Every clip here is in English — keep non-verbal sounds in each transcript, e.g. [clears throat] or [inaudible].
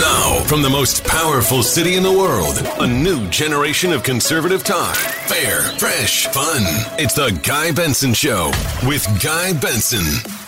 Now, from the most powerful city in the world, a new generation of conservative talk. Fair, fresh, fun. It's the Guy Benson Show with Guy Benson.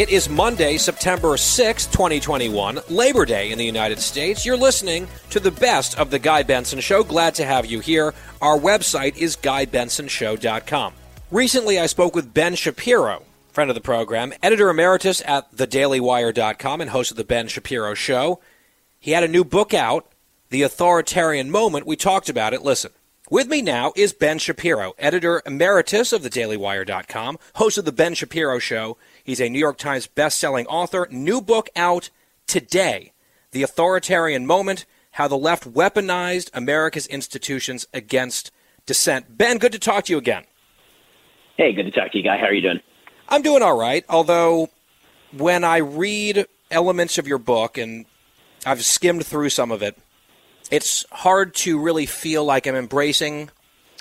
It is Monday, September 6, 2021, Labor Day in the United States. You're listening to the best of The Guy Benson Show. Glad to have you here. Our website is GuyBensonShow.com. Recently, I spoke with Ben Shapiro, friend of the program, editor emeritus at TheDailyWire.com, and host of The Ben Shapiro Show. He had a new book out, The Authoritarian Moment. We talked about it. Listen. With me now is Ben Shapiro, editor emeritus of TheDailyWire.com, host of The Ben Shapiro Show He's a New York Times best-selling author. New book out today, The Authoritarian Moment, How the Left Weaponized America's Institutions Against Dissent. Ben, good to talk to you again. Hey, good to talk to you, Guy. How are you doing? I'm doing all right, although when I read elements of your book, and I've skimmed through some of it, it's hard to really feel like I'm embracing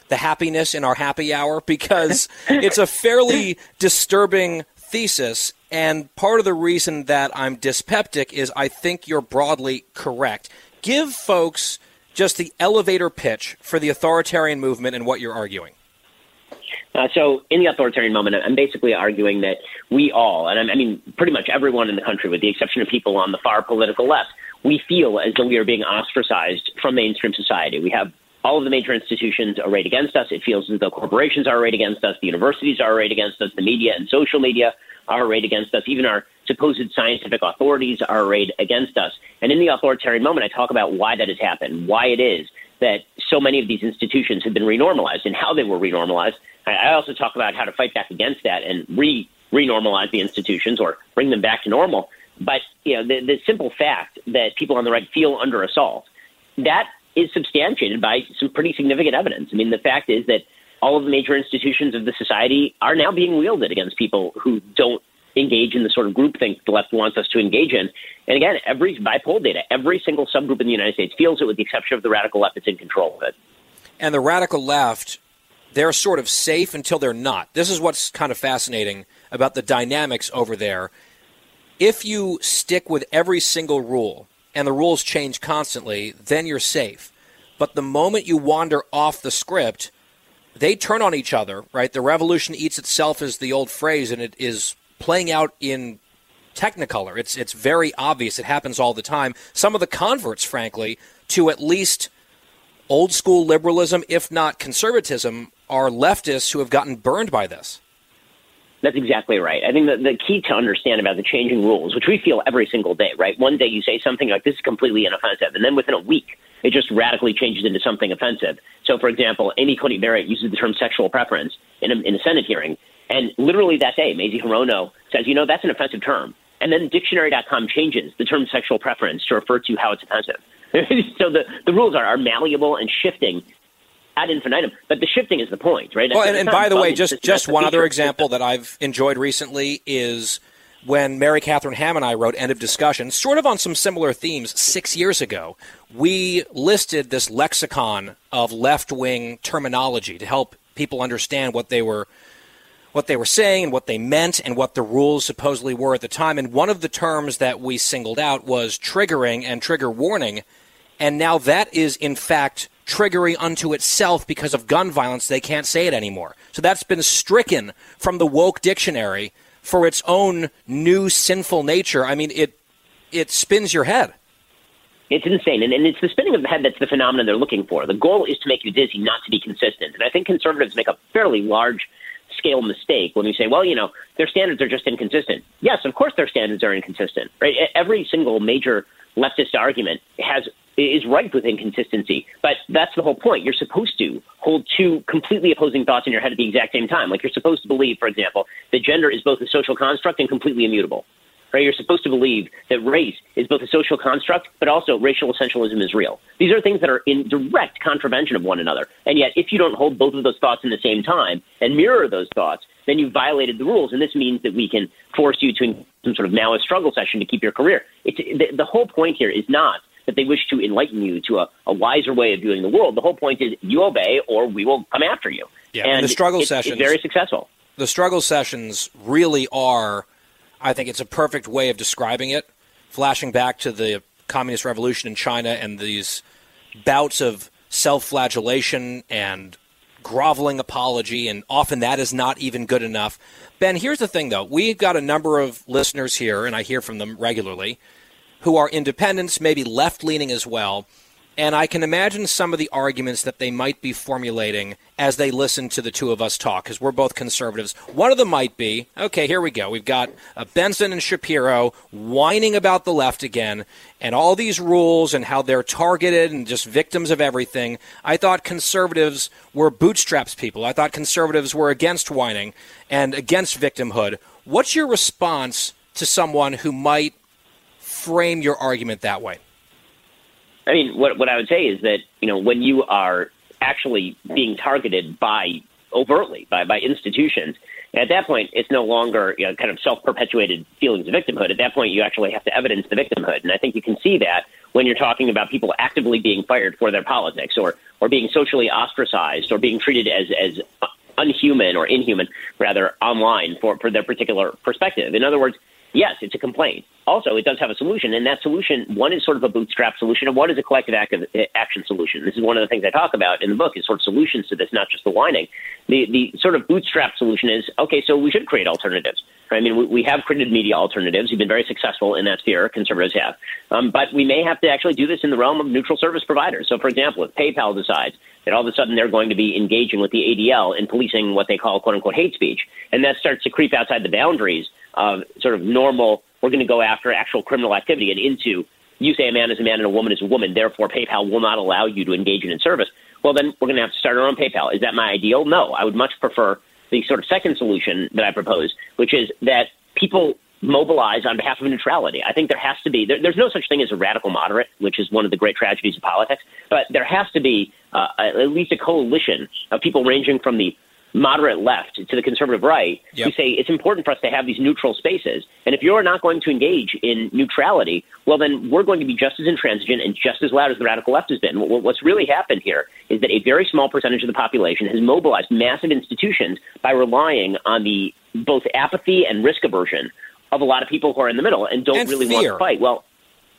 the happiness in our happy hour [laughs] because it's a fairly disturbing thesis, and part of the reason that I'm dyspeptic is I think you're broadly correct. Give folks just the elevator pitch for the authoritarian movement and what you're arguing. Uh, so, in the authoritarian moment, I'm basically arguing that we all, and I mean pretty much everyone in the country, with the exception of people on the far political left, we feel as though we are being ostracized from mainstream society. We have all of the major institutions are arrayed against us. It feels as though corporations are arrayed against us, the universities are arrayed against us, the media and social media are arrayed against us, even our supposed scientific authorities are arrayed against us. And in the authoritarian moment, I talk about why that has happened, why it is that so many of these institutions have been renormalized and how they were renormalized. I also talk about how to fight back against that and re renormalize the institutions or bring them back to normal. But you know, the, the simple fact that people on the right feel under assault, that is substantiated by some pretty significant evidence. I mean, the fact is that all of the major institutions of the society are now being wielded against people who don't engage in the sort of groupthink the left wants us to engage in. And again, every by poll data, every single subgroup in the United States feels it, with the exception of the radical left that's in control of it. And the radical left, they're sort of safe until they're not. This is what's kind of fascinating about the dynamics over there. If you stick with every single rule and the rules change constantly, then you're safe. But the moment you wander off the script, they turn on each other, right? The revolution eats itself is the old phrase, and it is playing out in technicolor. It's it's very obvious. It happens all the time. Some of the converts, frankly, to at least old school liberalism, if not conservatism, are leftists who have gotten burned by this. That's exactly right. I think the, the key to understand about the changing rules, which we feel every single day, right? One day you say something like this is completely inoffensive, and then within a week it just radically changes into something offensive. So, for example, Amy Coney Barrett uses the term sexual preference in a, in a Senate hearing, and literally that day, Mazie Hirono says, you know, that's an offensive term. And then dictionary.com changes the term sexual preference to refer to how it's offensive. [laughs] so the, the rules are, are malleable and shifting ad infinitum. But the shifting is the point, right? Well, and, and by the way, just just one other example that I've enjoyed recently is when Mary Catherine Ham and I wrote End of Discussion, sort of on some similar themes six years ago. We listed this lexicon of left wing terminology to help people understand what they were what they were saying and what they meant and what the rules supposedly were at the time. And one of the terms that we singled out was triggering and trigger warning. And now that is in fact triggering unto itself because of gun violence. They can't say it anymore. So that's been stricken from the woke dictionary for its own new sinful nature. I mean, it it spins your head. It's insane. And, and it's the spinning of the head that's the phenomenon they're looking for. The goal is to make you dizzy, not to be consistent. And I think conservatives make a fairly large scale mistake when we say, well, you know, their standards are just inconsistent. Yes, of course their standards are inconsistent, right? Every single major leftist argument has is ripe with inconsistency. But that's the whole point. You're supposed to hold two completely opposing thoughts in your head at the exact same time. Like you're supposed to believe, for example, that gender is both a social construct and completely immutable. Right? You're supposed to believe that race is both a social construct, but also racial essentialism is real. These are things that are in direct contravention of one another. And yet, if you don't hold both of those thoughts in the same time and mirror those thoughts, then you've violated the rules. And this means that we can force you to some sort of Maoist struggle session to keep your career. It's, the, the whole point here is not that they wish to enlighten you to a, a wiser way of viewing the world. The whole point is you obey or we will come after you. Yeah, and, and the struggle it's, sessions it's very successful. The struggle sessions really are. I think it's a perfect way of describing it. Flashing back to the communist revolution in China and these bouts of self-flagellation and groveling apology, and often that is not even good enough. Ben, here's the thing, though. We've got a number of listeners here, and I hear from them regularly who are independents, maybe left leaning as well. And I can imagine some of the arguments that they might be formulating as they listen to the two of us talk, because we're both conservatives. One of them might be okay, here we go. We've got uh, Benson and Shapiro whining about the left again and all these rules and how they're targeted and just victims of everything. I thought conservatives were bootstraps people. I thought conservatives were against whining and against victimhood. What's your response to someone who might frame your argument that way? I mean, what what I would say is that you know when you are actually being targeted by overtly by by institutions, at that point it's no longer you know, kind of self perpetuated feelings of victimhood. At that point, you actually have to evidence the victimhood, and I think you can see that when you're talking about people actively being fired for their politics or or being socially ostracized or being treated as as unhuman or inhuman rather online for for their particular perspective. In other words, yes, it's a complaint. Also, it does have a solution, and that solution, one is sort of a bootstrap solution, and one is a collective action solution. This is one of the things I talk about in the book is sort of solutions to this, not just the whining. The the sort of bootstrap solution is okay. So we should create alternatives. I mean, we, we have created media alternatives. We've been very successful in that sphere. Conservatives have, um, but we may have to actually do this in the realm of neutral service providers. So, for example, if PayPal decides that all of a sudden they're going to be engaging with the ADL in policing what they call "quote unquote" hate speech, and that starts to creep outside the boundaries of sort of normal, we're going to go after actual criminal activity and into you say a man is a man and a woman is a woman, therefore PayPal will not allow you to engage in service. Well, then we're going to have to start our own PayPal. Is that my ideal? No. I would much prefer the sort of second solution that I propose, which is that people mobilize on behalf of neutrality. I think there has to be, there, there's no such thing as a radical moderate, which is one of the great tragedies of politics, but there has to be uh, at least a coalition of people ranging from the moderate left to the conservative right yep. who say it's important for us to have these neutral spaces. And if you're not going to engage in neutrality, well, then we're going to be just as intransigent and just as loud as the radical left has been. What's really happened here is that a very small percentage of the population has mobilized massive institutions by relying on the both apathy and risk aversion of a lot of people who are in the middle and don't and really fear. want to fight. Well,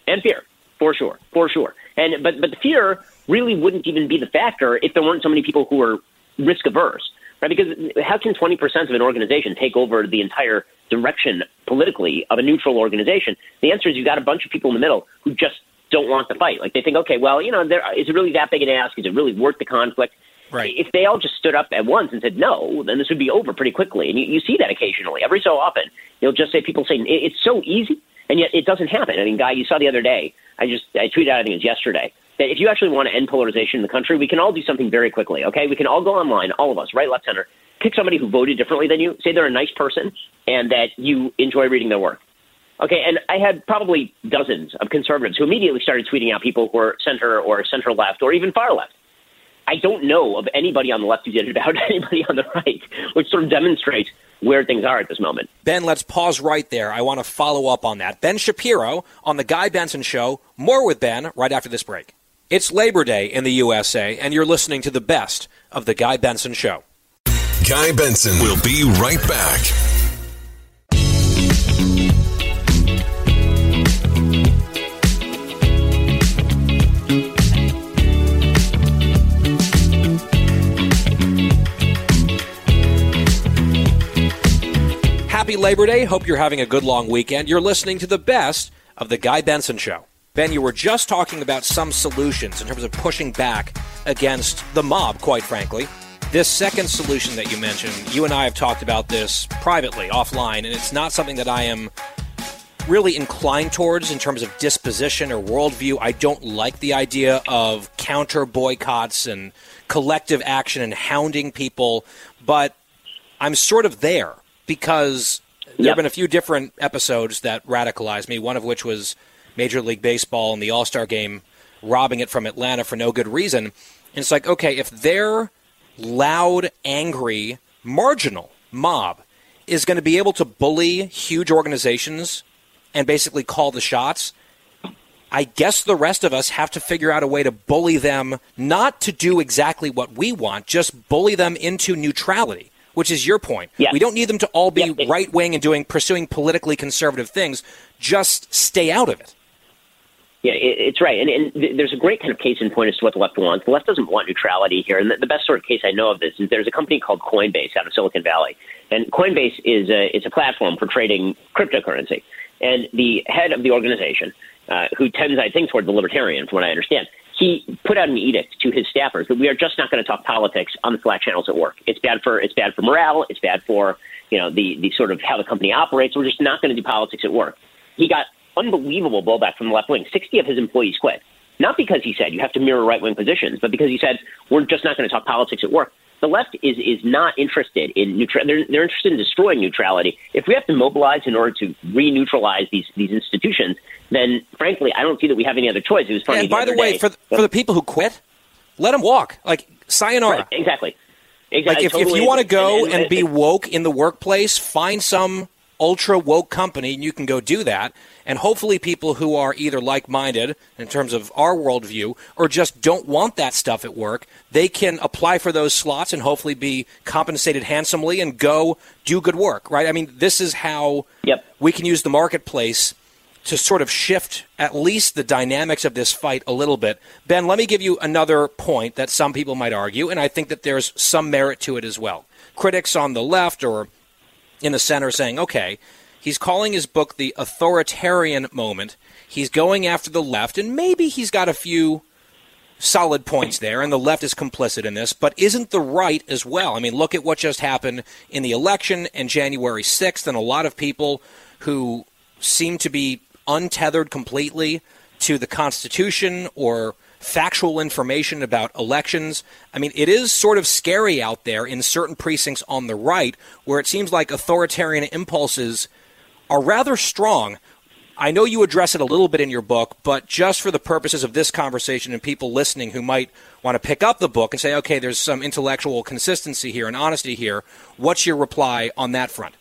and fear, for sure, for sure. And but but the fear really wouldn't even be the factor if there weren't so many people who were risk averse right? Because how can 20% of an organization take over the entire direction politically of a neutral organization? The answer is you've got a bunch of people in the middle who just don't want to fight. Like they think, okay, well, you know, there, is it really that big an ask? Is it really worth the conflict? Right. If they all just stood up at once and said no, then this would be over pretty quickly. And you, you see that occasionally. Every so often, you'll just say people saying it's so easy, and yet it doesn't happen. I mean, guy, you saw the other day. I just I tweeted out. I think it was yesterday that if you actually want to end polarization in the country, we can all do something very quickly. Okay, we can all go online, all of us, right, left, center, pick somebody who voted differently than you, say they're a nice person, and that you enjoy reading their work. Okay, and I had probably dozens of conservatives who immediately started tweeting out people who were center or center left or even far left. I don't know of anybody on the left who did it [laughs] about anybody on the right, which sort of demonstrates where things are at this moment. Ben, let's pause right there. I want to follow up on that. Ben Shapiro on The Guy Benson Show. More with Ben right after this break. It's Labor Day in the USA, and you're listening to the best of The Guy Benson Show. Guy Benson will be right back. Happy Labor Day. Hope you're having a good long weekend. You're listening to the best of The Guy Benson Show. Ben, you were just talking about some solutions in terms of pushing back against the mob, quite frankly. This second solution that you mentioned, you and I have talked about this privately, offline, and it's not something that I am really inclined towards in terms of disposition or worldview. I don't like the idea of counter boycotts and collective action and hounding people, but I'm sort of there because there have been a few different episodes that radicalized me, one of which was Major League Baseball and the All Star game robbing it from Atlanta for no good reason. And it's like, okay, if their loud, angry, marginal mob is going to be able to bully huge organizations and basically call the shots, I guess the rest of us have to figure out a way to bully them, not to do exactly what we want, just bully them into neutrality, which is your point. Yeah. We don't need them to all be Yeah. right wing and doing pursuing politically conservative things. Just stay out of it. Yeah, it's right. And, and there's a great kind of case in point as to what the left wants. The left doesn't want neutrality here. And the, best sort of case I know of this is there's a company called Coinbase out of Silicon Valley. And Coinbase is a, it's a platform for trading cryptocurrency. And the head of the organization, uh, who tends, I think, toward the libertarian, from what I understand, he put out an edict to his staffers that we are just not going to talk politics on the Slack channels at work. It's bad for it's bad for morale. It's bad for you know the the sort of how the company operates. We're just not going to do politics at work. He got unbelievable blowback from the left wing. Sixty of his employees quit, not because he said you have to mirror right wing positions, but because he said we're just not going to talk politics at work. The left is is not interested in neutral. They're, they're interested in destroying neutrality. If we have to mobilize in order to re-neutralize these these institutions, then frankly, I don't see that we have any other choice. It was funny. And by the other way, day- for the, for the people who quit, let them walk. Like sayonara. Right, exactly. Exactly. if, if Totally you want to go And- and, and- be woke in the workplace, find some ultra woke company and you can go do that. And hopefully people who are either like minded in terms of our worldview or just don't want that stuff at work, they can apply for those slots and hopefully be compensated handsomely and go do good work, right? I mean, this is how Yep. we can use the marketplace to sort of shift at least the dynamics of this fight a little bit. Ben, let me give you another point that some people might argue, and I think that there's some merit to it as well. Critics on the left or in the center saying, okay, he's calling his book the authoritarian moment. He's going after the left, and maybe he's got a few solid points there, and the left is complicit in this, but isn't the right as well? I mean, look at what just happened in the election and January 6th, and a lot of people who seem to be untethered completely to the Constitution or factual information about elections. I mean, it is sort of scary out there in certain precincts on the right where it seems like authoritarian impulses are rather strong. I know you address it a little bit in your book, but just for the purposes of this conversation and people listening who might want to pick up the book and say, okay, there's some intellectual consistency here and honesty here, what's your reply on that front?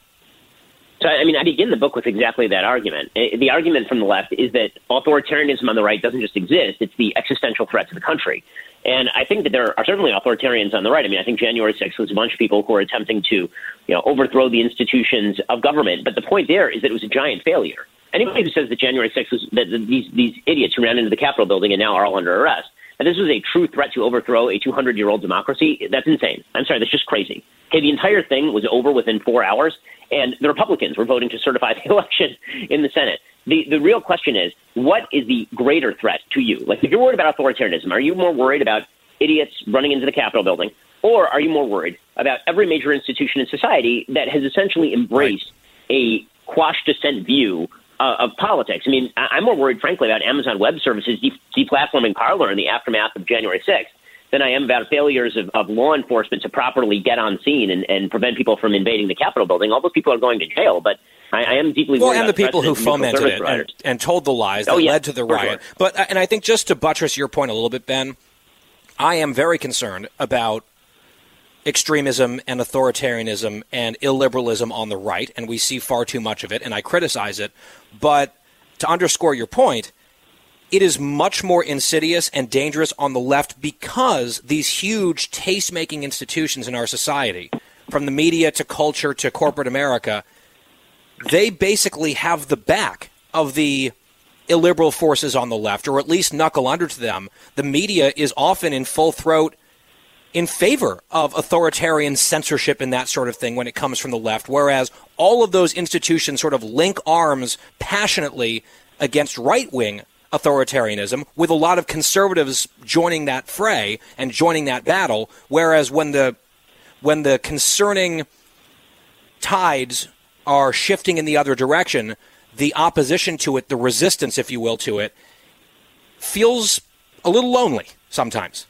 So, I mean, I begin the book with exactly that argument. Eh, The argument from the left is that authoritarianism on the right doesn't just exist, it's the existential threat to the country. And I think that there are certainly authoritarians on the right. I mean, I think January 6th was a bunch of people who were attempting to, you know, overthrow the institutions of government. But the point there is that it was a giant failure. Anybody who says that January 6th was that that these these idiots who ran into the Capitol building and now are all under arrest, that this was a true threat to overthrow a 200 year old democracy, that's insane. I'm sorry, that's just crazy. Okay, the entire thing was over within four hours, and the Republicans were voting to certify [laughs] the election in the Senate. The the real question is, what is the greater threat to you? Like, if you're worried about authoritarianism, are you more worried about idiots running into the Capitol building, or are you more worried about every major institution in society that has essentially embraced a quash dissent view uh, of politics? I mean, I- I'm more worried, frankly, about Amazon Web Services de- deplatforming Parler in the aftermath of January 6th than I am about failures of, of law enforcement to properly get on scene and, and prevent people from invading the Capitol building. All those people are going to jail, but I, I am deeply Well, worried and the people who fomented it and, and told the lies that Oh, yeah, led to the riot. sure. But uh, and I think just to buttress your point a little bit, Ben, I am very concerned about extremism and authoritarianism and illiberalism on the right, and we see far too much of it, and I criticize it. But to underscore your point, it is much more insidious and dangerous on the left because these huge taste making institutions in our society, from the media to culture to corporate America, they basically have the back of the illiberal forces on the left, or at least knuckle under to them. The media is often in full throat in favor of authoritarian censorship and that sort of thing when it comes from the left, whereas all of those institutions sort of link arms passionately against right wing authoritarianism, with a lot of conservatives joining that fray and joining that battle, whereas when the when the concerning tides are shifting in the other direction, the opposition to it, the resistance, if you will, to it, feels a little lonely sometimes.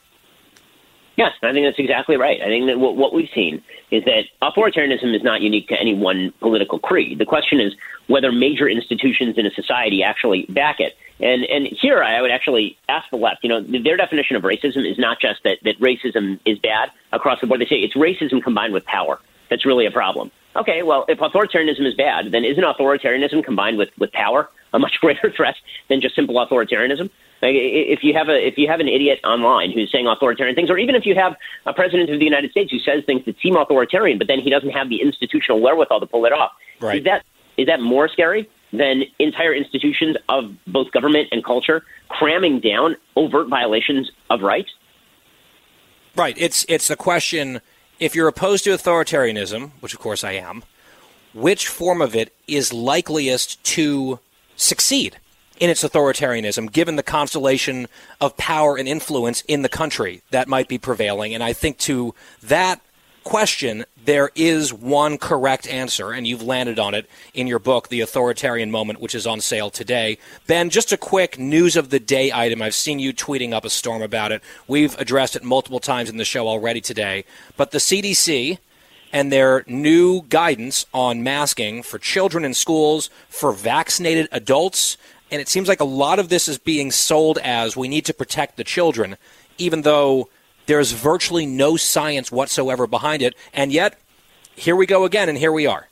Yes, I think that's exactly right. I think that what, what we've seen is that authoritarianism is not unique to any one political creed. The question is whether major institutions in a society actually back it. And and here I would actually ask the left, you know, their definition of racism is not just that, that racism is bad across the board. They say it's racism combined with power. That's really a problem. Okay, well, if authoritarianism is bad, then isn't authoritarianism combined with, with power a much [laughs] greater threat than just simple authoritarianism? Like, if you have a if you have an idiot online who's saying authoritarian things, or even if you have a president of the United States who says things that seem authoritarian, but then he doesn't have the institutional wherewithal to pull it off, right. is that is that more scary than entire institutions of both government and culture cramming down overt violations of rights? Right. It's it's a question. If you're opposed to authoritarianism, which of course I am, which form of it is likeliest to succeed? in its authoritarianism, given the constellation of power and influence in the country that might be prevailing. And I think to that question, there is one correct answer, and you've landed on it in your book, The Authoritarian Moment, which is on sale today. Ben, just a quick news of the day item. I've seen you tweeting up a storm about it. We've addressed it multiple times in the show already today. But the CDC and their new guidance on masking for children in schools, for vaccinated adults, and it seems like a lot of this is being sold as we need to protect the children, even though there's virtually no science whatsoever behind it. And yet, here we go again, and here we are.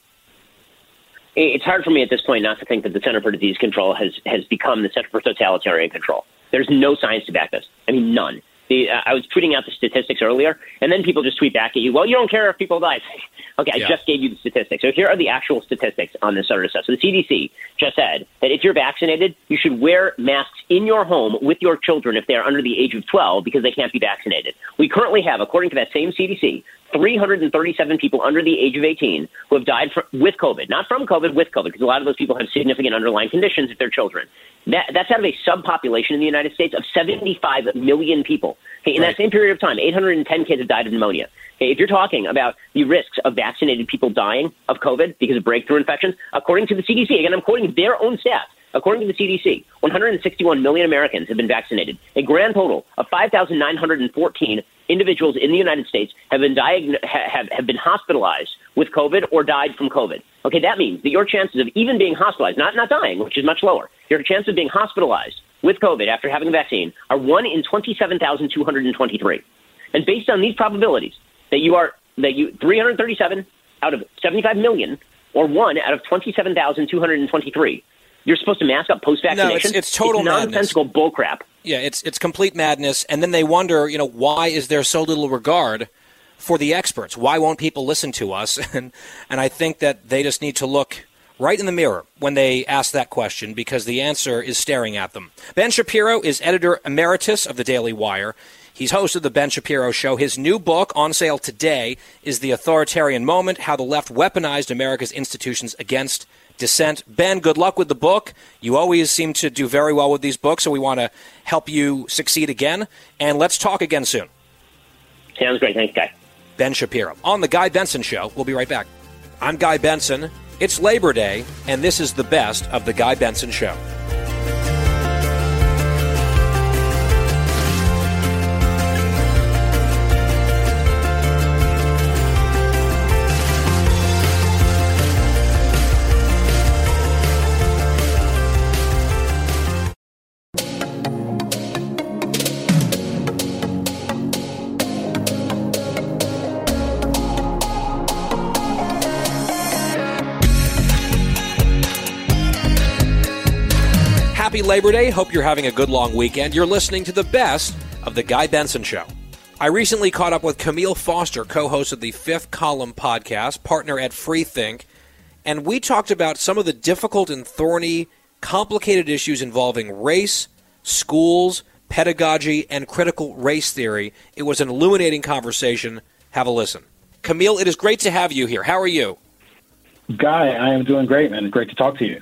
It's hard for me at this point not to think that the Center for Disease Control has, has become the Center for Totalitarian Control. There's no science to back this. I mean, none. The, uh, I was tweeting out the statistics earlier, and then people just tweet back at you, well, you don't care if people die. [laughs] okay, I yeah. just gave you the statistics. So here are the actual statistics on this sort of stuff. So the CDC just said that if you're vaccinated, you should wear masks in your home with your children if they are under the age of 12 because they can't be vaccinated. We currently have, according to that same CDC, 337 people under the age of 18 who have died from, with COVID, not from COVID, with COVID, because a lot of those people have significant underlying conditions if they're children. That, that's out of a subpopulation in the United States of 75 million people. Okay, in right. that same period of time, 810 kids have died of pneumonia. Okay, if you're talking about the risks of vaccinated people dying of COVID because of breakthrough infections, according to the CDC, again, I'm quoting their own stats. According to the CDC, 161 million Americans have been vaccinated. A grand total of 5,914 individuals in the United States have been diagn- have, have been hospitalized with COVID or died from COVID. Okay, that means that your chances of even being hospitalized, not not dying, which is much lower, your chance of being hospitalized with COVID after having a vaccine are one in 27,223. And based on these probabilities, that you are that you 337 out of 75 million, or one out of 27,223 you're supposed to mask up post vaccination. No, it's, it's total it's nonsensical bullcrap. Yeah, it's it's complete madness. And then they wonder, you know, why is there so little regard for the experts? Why won't people listen to us? [laughs] And and I think that they just need to look right in the mirror when they ask that question because the answer is staring at them. Ben Shapiro is editor emeritus of the Daily Wire. He's host of the Ben Shapiro Show. His new book, on sale today, is The Authoritarian Moment How the Left Weaponized America's Institutions Against Dissent. Ben, good luck with the book. You always seem to do very well with these books, so we want to help you succeed again. And let's talk again soon. Sounds great. Thanks, Guy. Ben Shapiro on The Guy Benson Show. We'll be right back. I'm Guy Benson. It's Labor Day, and this is the best of The Guy Benson Show. Labor Day. Hope you're having a good long weekend. You're listening to the best of The Guy Benson Show. I recently caught up with Kmele Foster, co host of the Fifth Column podcast, partner at Freethink, and we talked about some of the difficult and thorny, complicated issues involving race, schools, pedagogy, and critical race theory. It was an illuminating conversation. Have a listen. Kmele, it is great to have you here. How are you? Guy, I am doing great, man. Great to talk to you.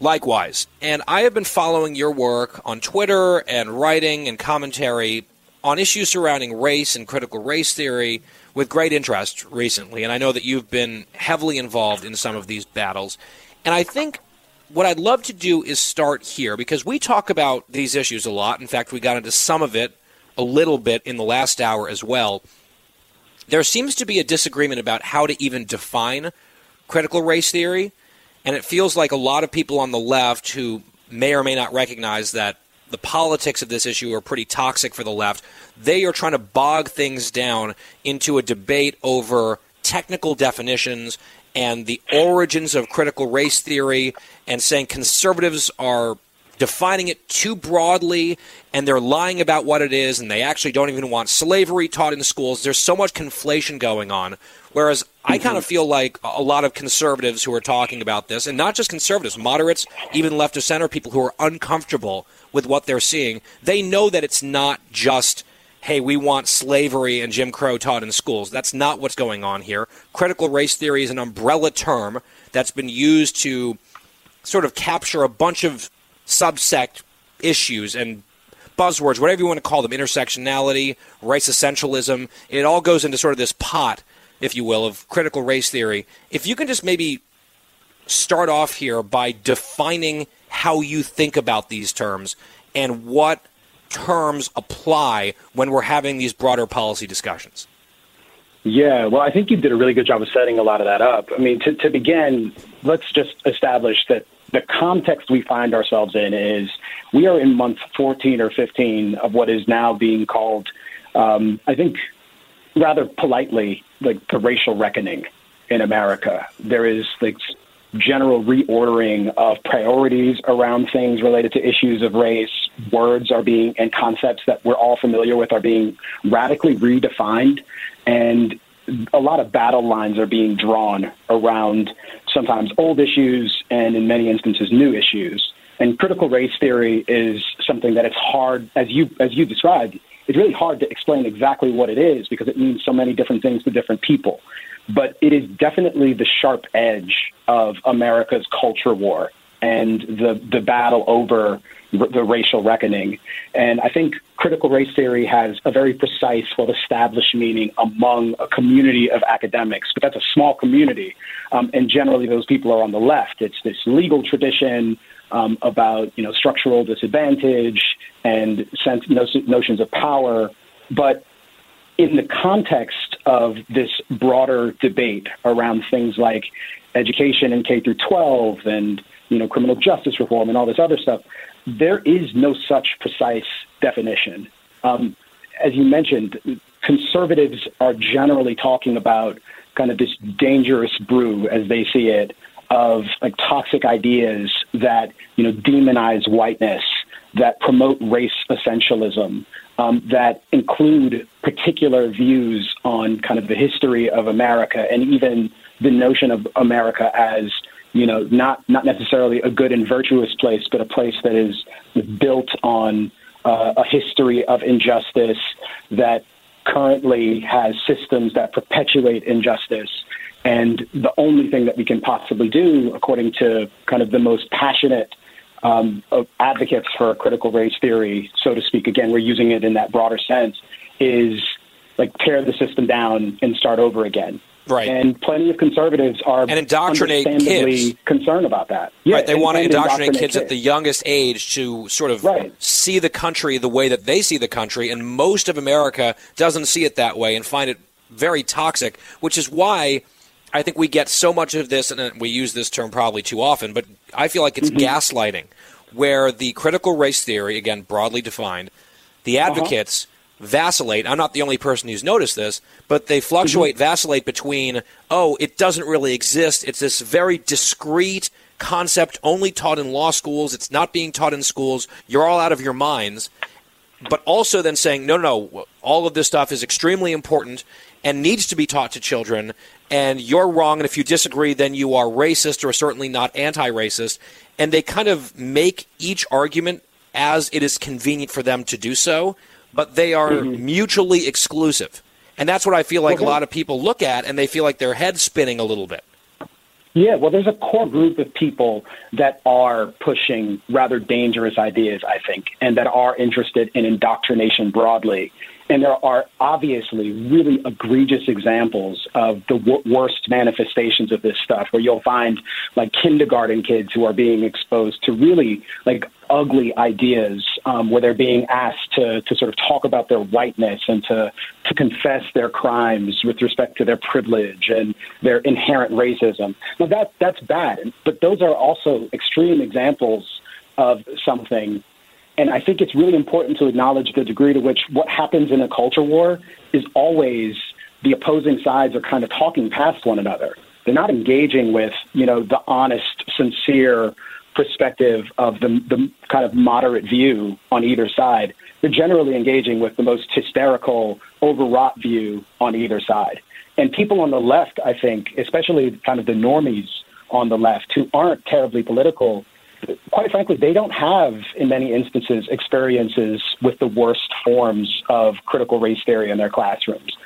Likewise. And I have been following your work on Twitter and writing and commentary on issues surrounding race and critical race theory with great interest recently. And I know that you've been heavily involved in some of these battles. And I think what I'd love to do is start here because we talk about these issues a lot. In fact, we got into some of it a little bit in the last hour as well. There seems to be a disagreement about how to even define critical race theory, and it feels like a lot of people on the left who may or may not recognize that the politics of this issue are pretty toxic for the left. They are trying to bog things down into a debate over technical definitions and the origins of critical race theory and saying conservatives are defining it too broadly and they're lying about what it is and they actually don't even want slavery taught in schools. There's so much conflation going on. Whereas I kind of feel like a lot of conservatives who are talking about this, and not just conservatives, moderates, even left of center, people who are uncomfortable with what they're seeing, they know that it's not just hey, we want slavery and Jim Crow taught in schools. That's not what's going on here. Critical race theory is an umbrella term that's been used to sort of capture a bunch of subsect issues and buzzwords, whatever you want to call them, intersectionality, race essentialism. It all goes into sort of this pot, if you will, of critical race theory. If you can just maybe start off here by defining how you think about these terms and what terms apply when we're having these broader policy discussions? Yeah, well, I think you did a really good job of setting a lot of that up. I mean, to, to begin, let's just establish that the context we find ourselves in is we are in month 14 or 15 of what is now being called, um, I think, rather politely, like the racial reckoning in America. There is like general reordering of priorities around things related to issues of race. Words are being, and concepts that we're all familiar with are being radically redefined. And a lot of battle lines are being drawn around sometimes old issues and in many instances new issues. And critical race theory is something that it's hard, as you as you described, it's really hard to explain exactly what it is because it means so many different things to different people but it is definitely the sharp edge of America's culture war and the the battle over the racial reckoning. And I think critical race theory has a very precise, well established meaning among a community of academics, but that's a small community. Um, and generally, those people are on the left. It's this legal tradition um, about you know structural disadvantage and sense, notions of power. But in the context of this broader debate around things like education in K through 12 and you know criminal justice reform and all this other stuff, there is no such precise definition. Um, as you mentioned, conservatives are generally talking about kind of this dangerous brew, as they see it, of like toxic ideas that you know demonize whiteness, that promote race essentialism, um, that include particular views on kind of the history of America and even the notion of America as you know not not necessarily a good and virtuous place, but a place that is built on uh, a history of injustice that currently has systems that perpetuate injustice. And the only thing that we can possibly do, according to kind of the most passionate um, advocates for critical race theory, so to speak, again, we're using it in that broader sense, is like tear the system down and start over again. Right. And plenty of conservatives are and indoctrinate kids. concerned about that. Yeah, right. They and, want to indoctrinate, indoctrinate kids, kids, at the youngest age to sort of right. see the country the way that they see the country, and most of America doesn't see it that way and find it very toxic, which is why I think we get so much of this, and we use this term probably too often, but I feel like it's mm-hmm. gaslighting, where the critical race theory, again, broadly defined, the uh-huh. advocates uh-huh. vacillate. I'm not the only person who's noticed this, but they fluctuate, mm-hmm. vacillate between, oh, it doesn't really exist. It's this very discrete concept only taught in law schools. It's not being taught in schools. You're all out of your minds. But also then saying, no, no, no, all of this stuff is extremely important and needs to be taught to children and you're wrong, and if you disagree, then you are racist or certainly not anti racist. And they kind of make each argument as it is convenient for them to do so, but they are mm-hmm. mutually exclusive. And that's what I feel like a lot of people look at, and they feel like their head's spinning a little bit. Yeah, well, there's a core group of people that are pushing rather dangerous ideas, I think, and that are interested in indoctrination broadly. And there are obviously really egregious examples of the w- worst manifestations of this stuff, where you'll find like kindergarten kids who are being exposed to really like ugly ideas, um, where they're being asked to, to sort of talk about their whiteness and to, to confess their crimes with respect to their privilege and their inherent racism. Now, that, that's bad, but those are also extreme examples of something and I think it's really important to acknowledge the degree to which what happens in a culture war is always the opposing sides are kind of talking past one another. They're not engaging with, you know, the honest, sincere perspective of the, the kind of moderate view on either side. They're generally engaging with the most hysterical, overwrought view on either side. And people on the left, I think, especially kind of the normies on the left who aren't terribly political, quite frankly, they don't have, in many instances, experiences with the worst forms of critical race theory in their classrooms.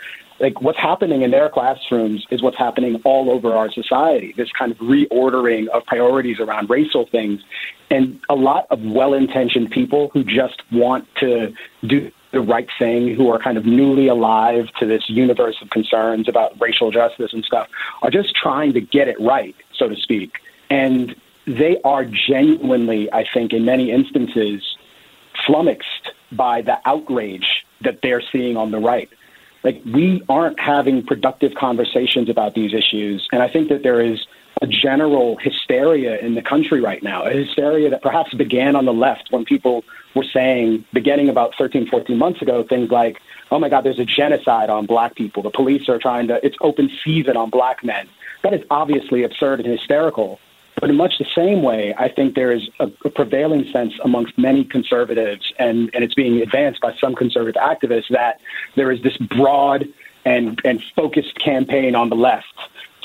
Like what's happening in their classrooms is what's happening all over our society. This kind of reordering of priorities around racial things, and a lot of well-intentioned people who just want to do the right thing, who are kind of newly alive to this universe of concerns about racial justice and stuff, are just trying to get it right, so to speak. And they are genuinely, I think, in many instances, flummoxed by the outrage that they're seeing on the right. Like, we aren't having productive conversations about these issues. And I think that there is a general hysteria in the country right now, a hysteria that perhaps began on the left when people were saying, beginning about 13, 14 months ago, things like, oh my God, there's a genocide on black people. The police are trying to, it's open season on black men. That is obviously absurd and hysterical. But in much the same way, I think there is a, a, prevailing sense amongst many conservatives, and, and it's being advanced by some conservative activists, that there is this broad and, and focused campaign on the left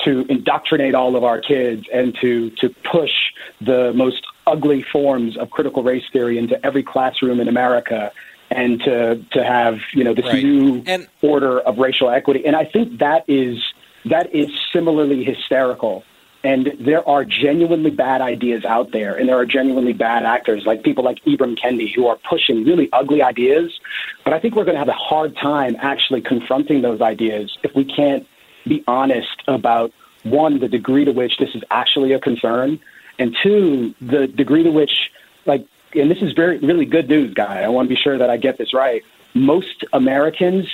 to indoctrinate all of our kids and to, to push the most ugly forms of critical race theory into every classroom in America and to, to have you know this right. new and- order of racial equity. And I think that is that is similarly hysterical and there are genuinely bad ideas out there, and there are genuinely bad actors, like people like Ibram Kendi, who are pushing really ugly ideas. But I think we're going to have a hard time actually confronting those ideas if we can't be honest about one, the degree to which this is actually a concern, and two, the degree to which, like, and this is very really good news, guy. I want to be sure that I get this right. Most Americans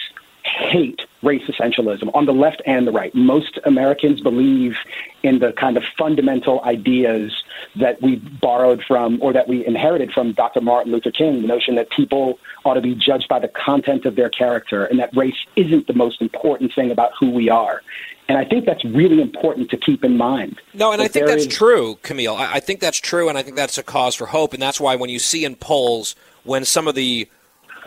hate race essentialism on the left and the right. Most Americans believe in the kind of fundamental ideas that we borrowed from or that we inherited from Dr. Martin Luther King the notion that people ought to be judged by the content of their character and that race isn't the most important thing about who we are. And I think that's really important to keep in mind. No, and I think that's is... true, Kmele. I think that's true, and I think that's a cause for hope. And that's why when you see in polls when some of the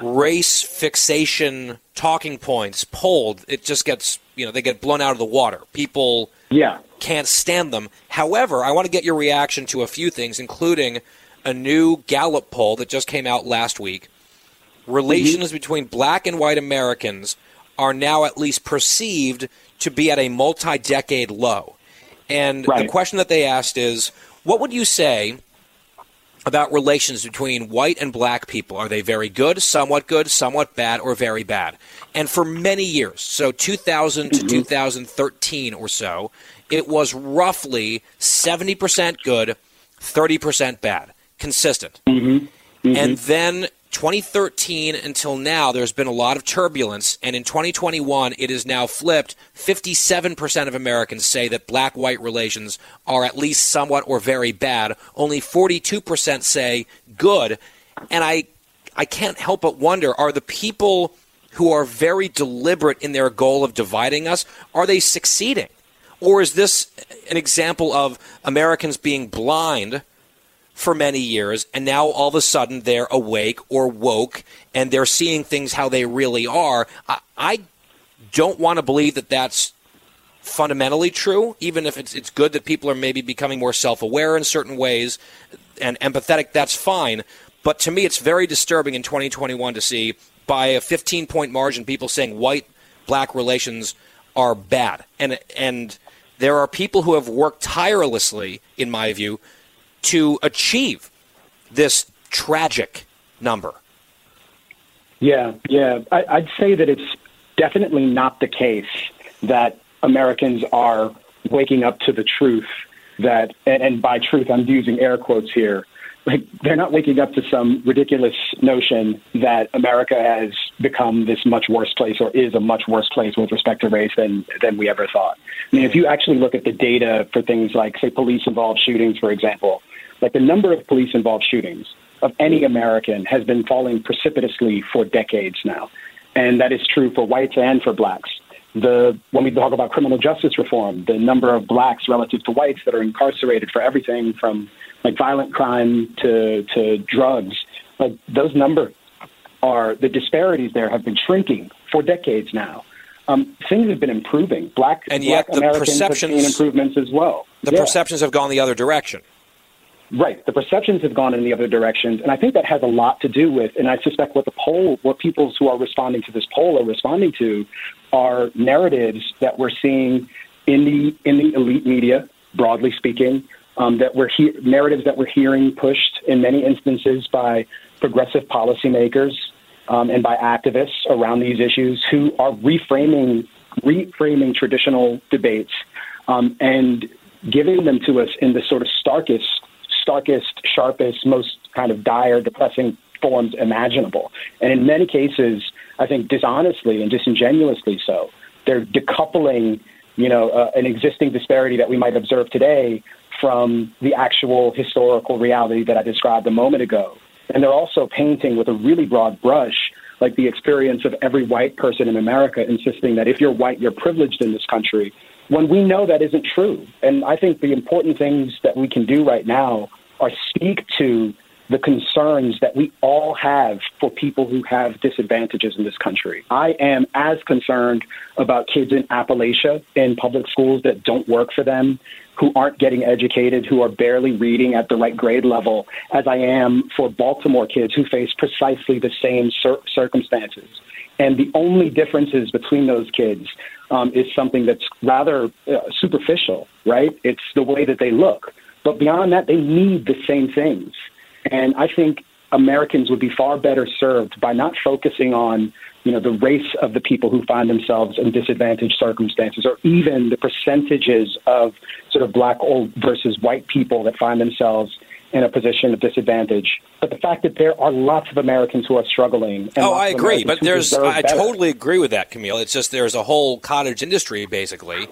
race fixation talking points polled, it just gets you know they get blown out of the water. People yeah can't stand them. However, I want to get your reaction to a few things, including a new Gallup poll that just came out last week. Relations mm-hmm. between black and white Americans are now at least perceived to be at a multi-decade low. And right. the question that they asked is, what would you say about relations between white and black people. Are they very good, somewhat good, somewhat bad, or very bad? And for many years, so 2000 to mm-hmm. 2013 or so, it was roughly 70% good, 30% bad, consistent. Mm-hmm. Mm-hmm. And then 2013 until now, there's been a lot of turbulence, and in 2021, it is now flipped. 57% of Americans say that black white relations are at least somewhat or very bad. Only 42% say good. And I, I can't help but wonder are the people who are very deliberate in their goal of dividing us, are they succeeding? Or is this an example of Americans being blind? For many years, and now all of a sudden they're awake or woke and they're seeing things how they really are. I, I don't want to believe that that's fundamentally true, even if it's, it's good that people are maybe becoming more self aware in certain ways and empathetic, that's fine. But to me, it's very disturbing in 2021 to see by a 15 point margin people saying white black relations are bad. And, and there are people who have worked tirelessly, in my view, to achieve this tragic number. Yeah, yeah. I, I'd say that it's definitely not the case that Americans are waking up to the truth that, and, and by truth, I'm using air quotes here. Like they're not waking up to some ridiculous notion that America has become this much worse place or is a much worse place with respect to race than than we ever thought. I mean, if you actually look at the data for things like, say, police-involved shootings, for example, like the number of police-involved shootings of any American has been falling precipitously for decades now, and that is true for whites and for blacks the when we talk about criminal justice reform, the number of blacks relative to whites that are incarcerated for everything from like violent crime to to drugs, like those numbers are the disparities there have been shrinking for decades now. Um, things have been improving. Black and yet black the Americans perceptions have seen improvements as well. The Yeah. perceptions have gone the other direction. Right. The perceptions have gone in the other directions. And I think that has a lot to do with, and I suspect what the poll, what people who are responding to this poll are responding to are narratives that we're seeing in the, in the elite media, broadly speaking, um, that we're he- narratives that we're hearing pushed in many instances by progressive policymakers um, and by activists around these issues who are reframing, reframing traditional debates um, and giving them to us in the sort of starkest starkest, sharpest, most kind of dire, depressing forms imaginable. And in many cases, I think dishonestly and disingenuously so. They're decoupling, you know, uh, an existing disparity that we might observe today from the actual historical reality that I described a moment ago. And they're also painting with a really broad brush, like the experience of every white person in America, insisting that if you're white, you're privileged in this country, when we know that isn't true. And I think the important things that we can do right now are speak to the concerns that we all have for people who have disadvantages in this country. I am as concerned about kids in Appalachia in public schools that don't work for them, who aren't getting educated, who are barely reading at the right grade level, as I am for Baltimore kids who face precisely the same cir- circumstances. And the only differences between those kids um, is something that's rather uh, superficial, right? It's the way that they look. But beyond that, they need the same things. And I think Americans would be far better served by not focusing on, you know, the race of the people who find themselves in disadvantaged circumstances, or even the percentages of sort of black or versus white people that find themselves in a position of disadvantage. But the fact that there are lots of Americans who are struggling. And Oh, I agree, Americans but there's, I better. totally agree with that, Kmele. It's just there's a whole cottage industry basically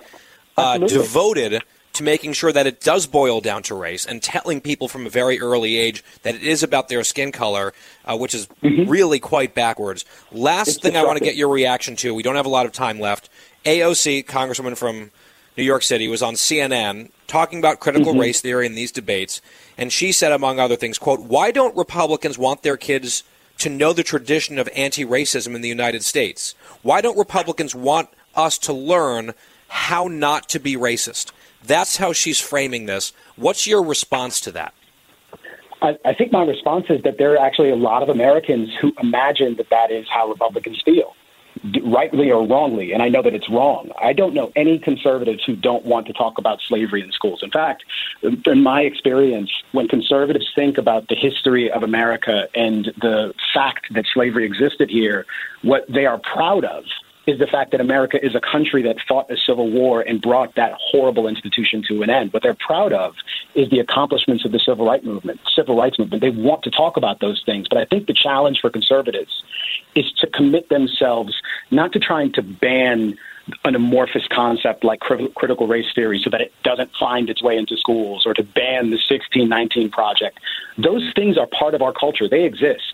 uh, devoted to making sure that it does boil down to race and telling people from a very early age that it is about their skin color, uh, which is really quite backwards. Last Mm-hmm. It's thing I want to get your reaction to. We don't have a lot of time left. AOC, Congresswoman from New York City, was on CNN talking about critical Mm-hmm. race theory in these debates, and she said, among other things, "quote Why don't Republicans want their kids to know the tradition of anti-racism in the United States? Why don't Republicans want us to learn how not to be racist?" That's how she's framing this. What's your response to that? I, I think my response is that there are actually a lot of Americans who imagine that that is how Republicans feel, d- rightly or wrongly. And I know that it's wrong. I don't know any conservatives who don't want to talk about slavery in schools. In fact, in my experience, when conservatives think about the history of America and the fact that slavery existed here, what they are proud of is the fact that America is a country that fought a civil war and brought that horrible institution to an end. What they're proud of is the accomplishments of the civil rights movement. Civil rights movement. They want to talk about those things, but I think the challenge for conservatives is to commit themselves not to trying to ban an amorphous concept like critical race theory so that it doesn't find its way into schools or to ban the 1619 project. Those things are part of our culture. They exist.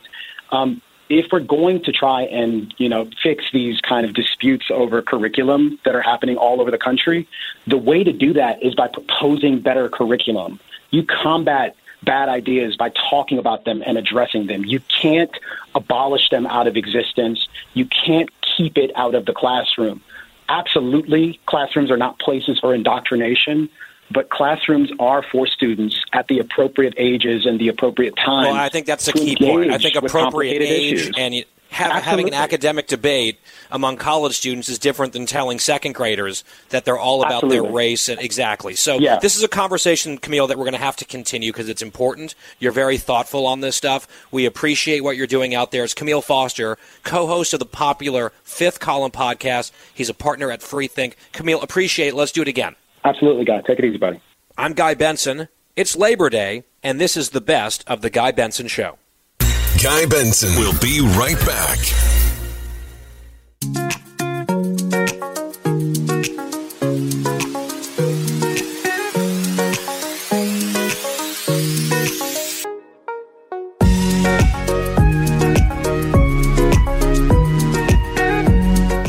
Um, if we're going to try and you know fix these kind of disputes over curriculum that are happening all over the country, the way to do that is by proposing better curriculum. You combat bad ideas by talking about them and addressing them. You can't abolish them out of existence. You can't keep it out of the classroom. Absolutely, classrooms are not places for indoctrination, but classrooms are for students at the appropriate ages and the appropriate time. Well, I think that's the to key point. I think appropriate age issues. and ha- having an academic debate among college students is different than telling second graders that they're all about Absolutely. their race and exactly. So Yeah. this is a conversation, Kmele, that we're going to have to continue because it's important. You're very thoughtful on this stuff. We appreciate what you're doing out there. It's Kmele Foster, co-host of the popular Fifth Column podcast. He's a partner at Freethink. Kmele, appreciate it. Let's do it again. Absolutely, guy. Take it easy, buddy. I'm Guy Benson. It's Labor Day, and this is the best of the Guy Benson Show. Guy Benson will be right back.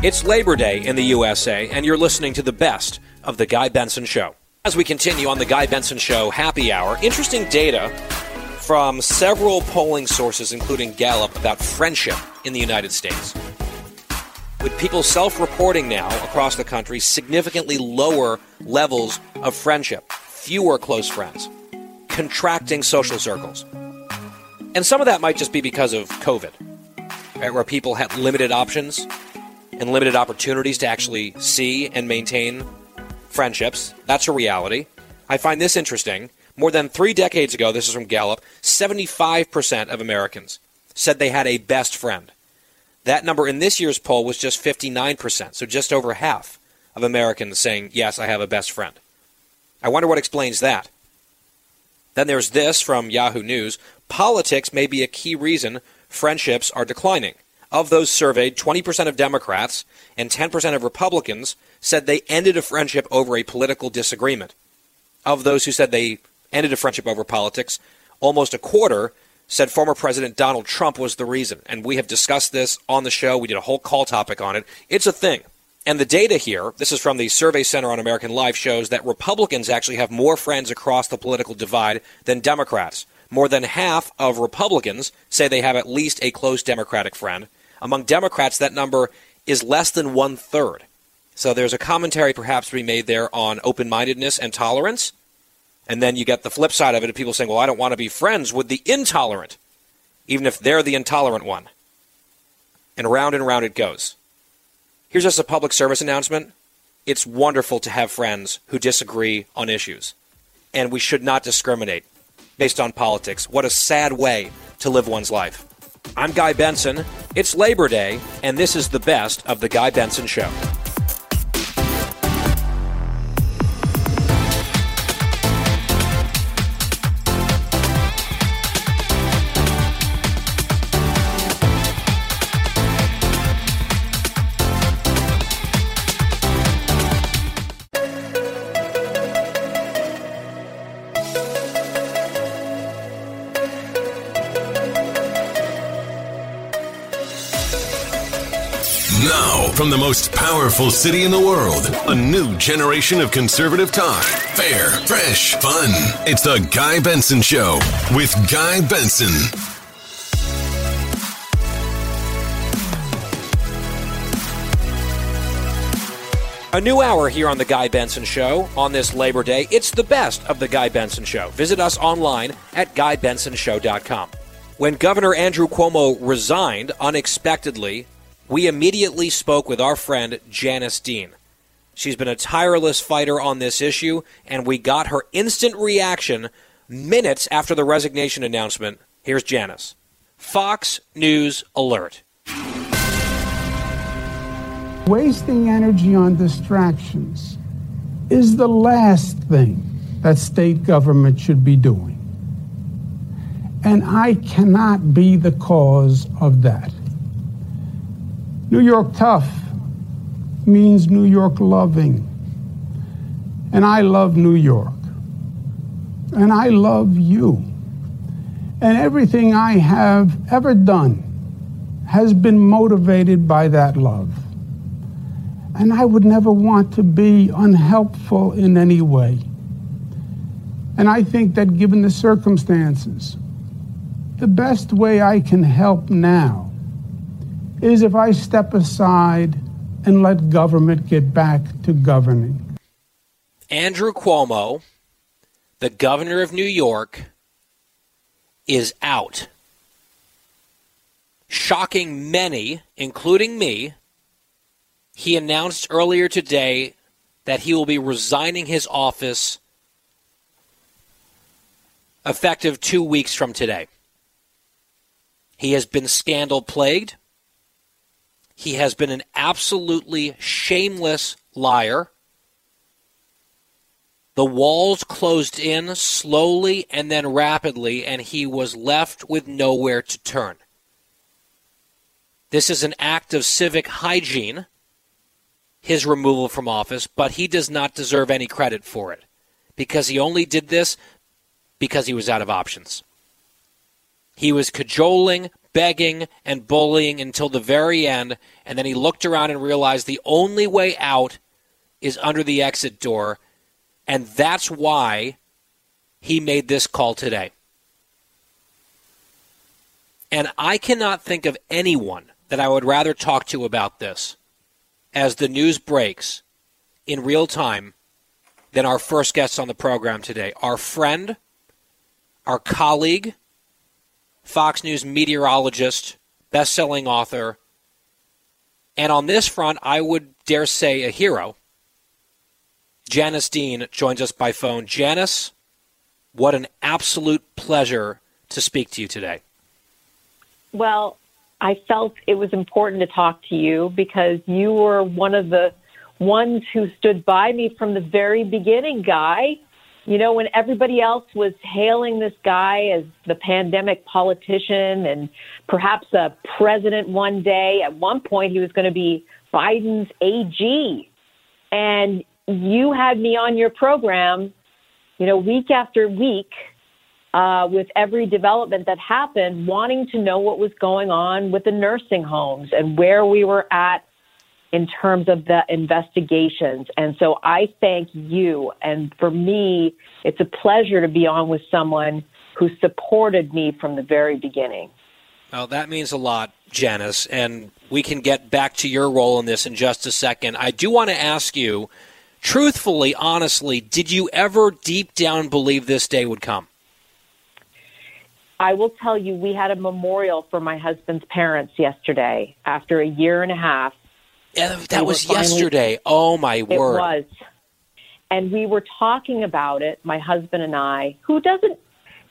It's Labor Day in the USA, and you're listening to the best of The Guy Benson Show. As we continue on The Guy Benson Show Happy Hour, interesting data from several polling sources, including Gallup, about friendship in the United States. With people self reporting now across the country significantly lower levels of friendship, fewer close friends, contracting social circles. And some of that might just be because of COVID, right, where people had limited options and limited opportunities to actually see and maintain friendships. That's a reality. I find this interesting. More than three decades ago, this is from Gallup, 75% of Americans said they had a best friend. That number in this year's poll was just 59%, so just over half of Americans saying, Yes, I have a best friend. I wonder what explains that. Then there's this from Yahoo News politics may be a key reason friendships are declining. Of those surveyed, 20% of Democrats and 10% of Republicans said they ended a friendship over a political disagreement. Of those who said they ended a friendship over politics, almost a quarter said former President Donald Trump was the reason. And we have discussed this on the show. We did a whole call topic on it. It's a thing. And the data here, this is from the Survey Center on American Life, shows that Republicans actually have more friends across the political divide than Democrats. More than half of Republicans say they have at least a close Democratic friend. Among Democrats, that number is less than one third. So there's a commentary perhaps to be made there on open mindedness and tolerance. And then you get the flip side of it of people saying, well, I don't want to be friends with the intolerant, even if they're the intolerant one. And round and round it goes. Here's just a public service announcement. It's wonderful to have friends who disagree on issues. And we should not discriminate based on politics. What a sad way to live one's life. I'm Guy Benson. It's Labor Day, and this is the best of The Guy Benson Show. From the most powerful city in the world, a new generation of conservative talk. Fair, fresh, fun. It's the Guy Benson Show with Guy Benson. A new hour here on The Guy Benson Show on this Labor Day. It's the best of The Guy Benson Show. Visit us online at GuyBensonShow.com. When Governor Andrew Cuomo resigned unexpectedly, we immediately spoke with our friend Janice Dean. She's been a tireless fighter on this issue, and we got her instant reaction minutes after the resignation announcement. Here's Janice. Fox News Alert. Wasting energy on distractions is the last thing that state government should be doing. And I cannot be the cause of that. New York tough means New York loving. And I love New York. And I love you. And everything I have ever done has been motivated by that love. And I would never want to be unhelpful in any way. And I think that given the circumstances, the best way I can help now is if I step aside and let government get back to governing. Andrew Cuomo, the governor of New York, is out. shocking many, including me, he announced earlier today that he will be resigning his office effective two weeks from today. He has been scandal plagued. He has been an absolutely shameless liar. The walls closed in slowly and then rapidly, and he was left with nowhere to turn. This is an act of civic hygiene, his removal from office, but he does not deserve any credit for it because he only did this because he was out of options. He was cajoling, begging, and bullying until the very end, and then he looked around and realized the only way out is under the exit door and that's why he made this call today. And I cannot think of anyone that I would rather talk to about this as the news breaks in real time than our first guest on the program today. Our friend, our colleague, Fox News meteorologist, best selling author, and on this front, I would dare say a hero, Janice Dean joins us by phone. Janice, what an absolute pleasure to speak to you today. Well, I felt it was important to talk to you because you were one of the ones who stood by me from the very beginning, Guy. You know, when everybody else was hailing this guy as the pandemic politician and perhaps a president one day, at one point he was going to be Biden's AG. And you had me on your program, you know, week after week, uh, with every development that happened, wanting to know what was going on with the nursing homes and where we were at in terms of the investigations. And so I thank you. And for me, it's a pleasure to be on with someone who supported me from the very beginning. Well, that means a lot, Janice, and we can get back to your role in this in just a second. I do want to ask you truthfully, honestly, did you ever deep down believe this day would come? I will tell you, we had a memorial for my husband's parents yesterday after a year and a half. Yeah, that we was finally, yesterday. Oh, my word. It was. And we were talking about it, my husband and I, who doesn't,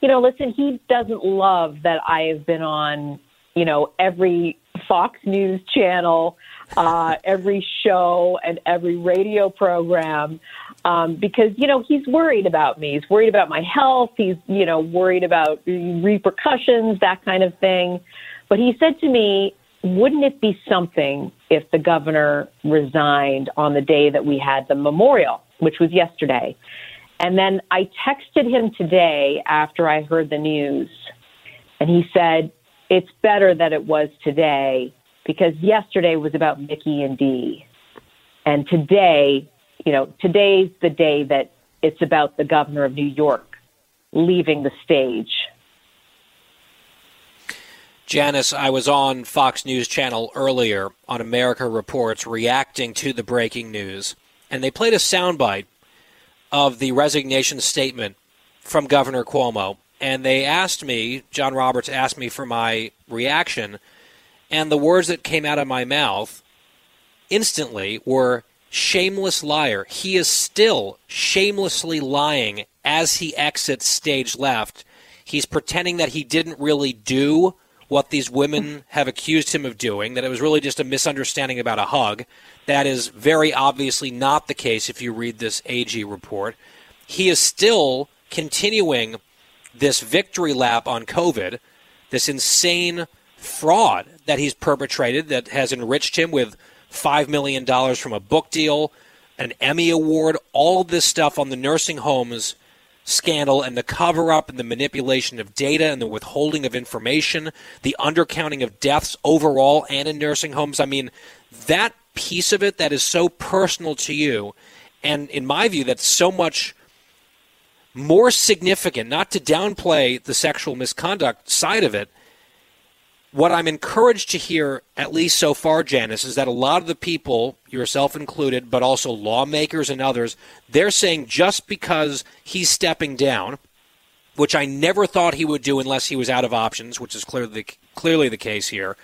you know, listen, he doesn't love that I have been on, you know, every Fox News channel uh, [laughs] every show and every radio program um, because you know he's worried about me. He's worried about my health. He's you know worried about repercussions, that kind of thing. But he said to me, "Wouldn't it be something if the governor resigned on the day that we had the memorial, which was yesterday?" And then I texted him today after I heard the news, and he said, "It's better that it was today." because yesterday was about Mickey and Dee. And today, you know, today's the day that it's about the governor of New York leaving the stage. Janice, I was on Fox News Channel earlier on America Reports reacting to the breaking news, and they played a soundbite of the resignation statement from Governor Cuomo. And they asked me, John Roberts asked me for my reaction and the words that came out of my mouth instantly were shameless liar. He is still shamelessly lying as he exits stage left. He's pretending that he didn't really do what these women have accused him of doing, that it was really just a misunderstanding about a hug. That is very obviously not the case if you read this AG report. He is still continuing this victory lap on COVID, this insane fraud that he's perpetrated that has enriched him with $5 million from a book deal, an Emmy Award, all this stuff on the nursing homes scandal and the cover up and the manipulation of data and the withholding of information, the undercounting of deaths overall and in nursing homes. I mean, that piece of it that is so personal to you, and in my view, that's so much more significant, not to downplay the sexual misconduct side of it, what I'm encouraged to hear, at least so far, Janice, is that a lot of the people, yourself included, but also lawmakers and others, they're saying just because he's stepping down, which I never thought he would do unless he was out of options, which is clearly the, clearly the case here.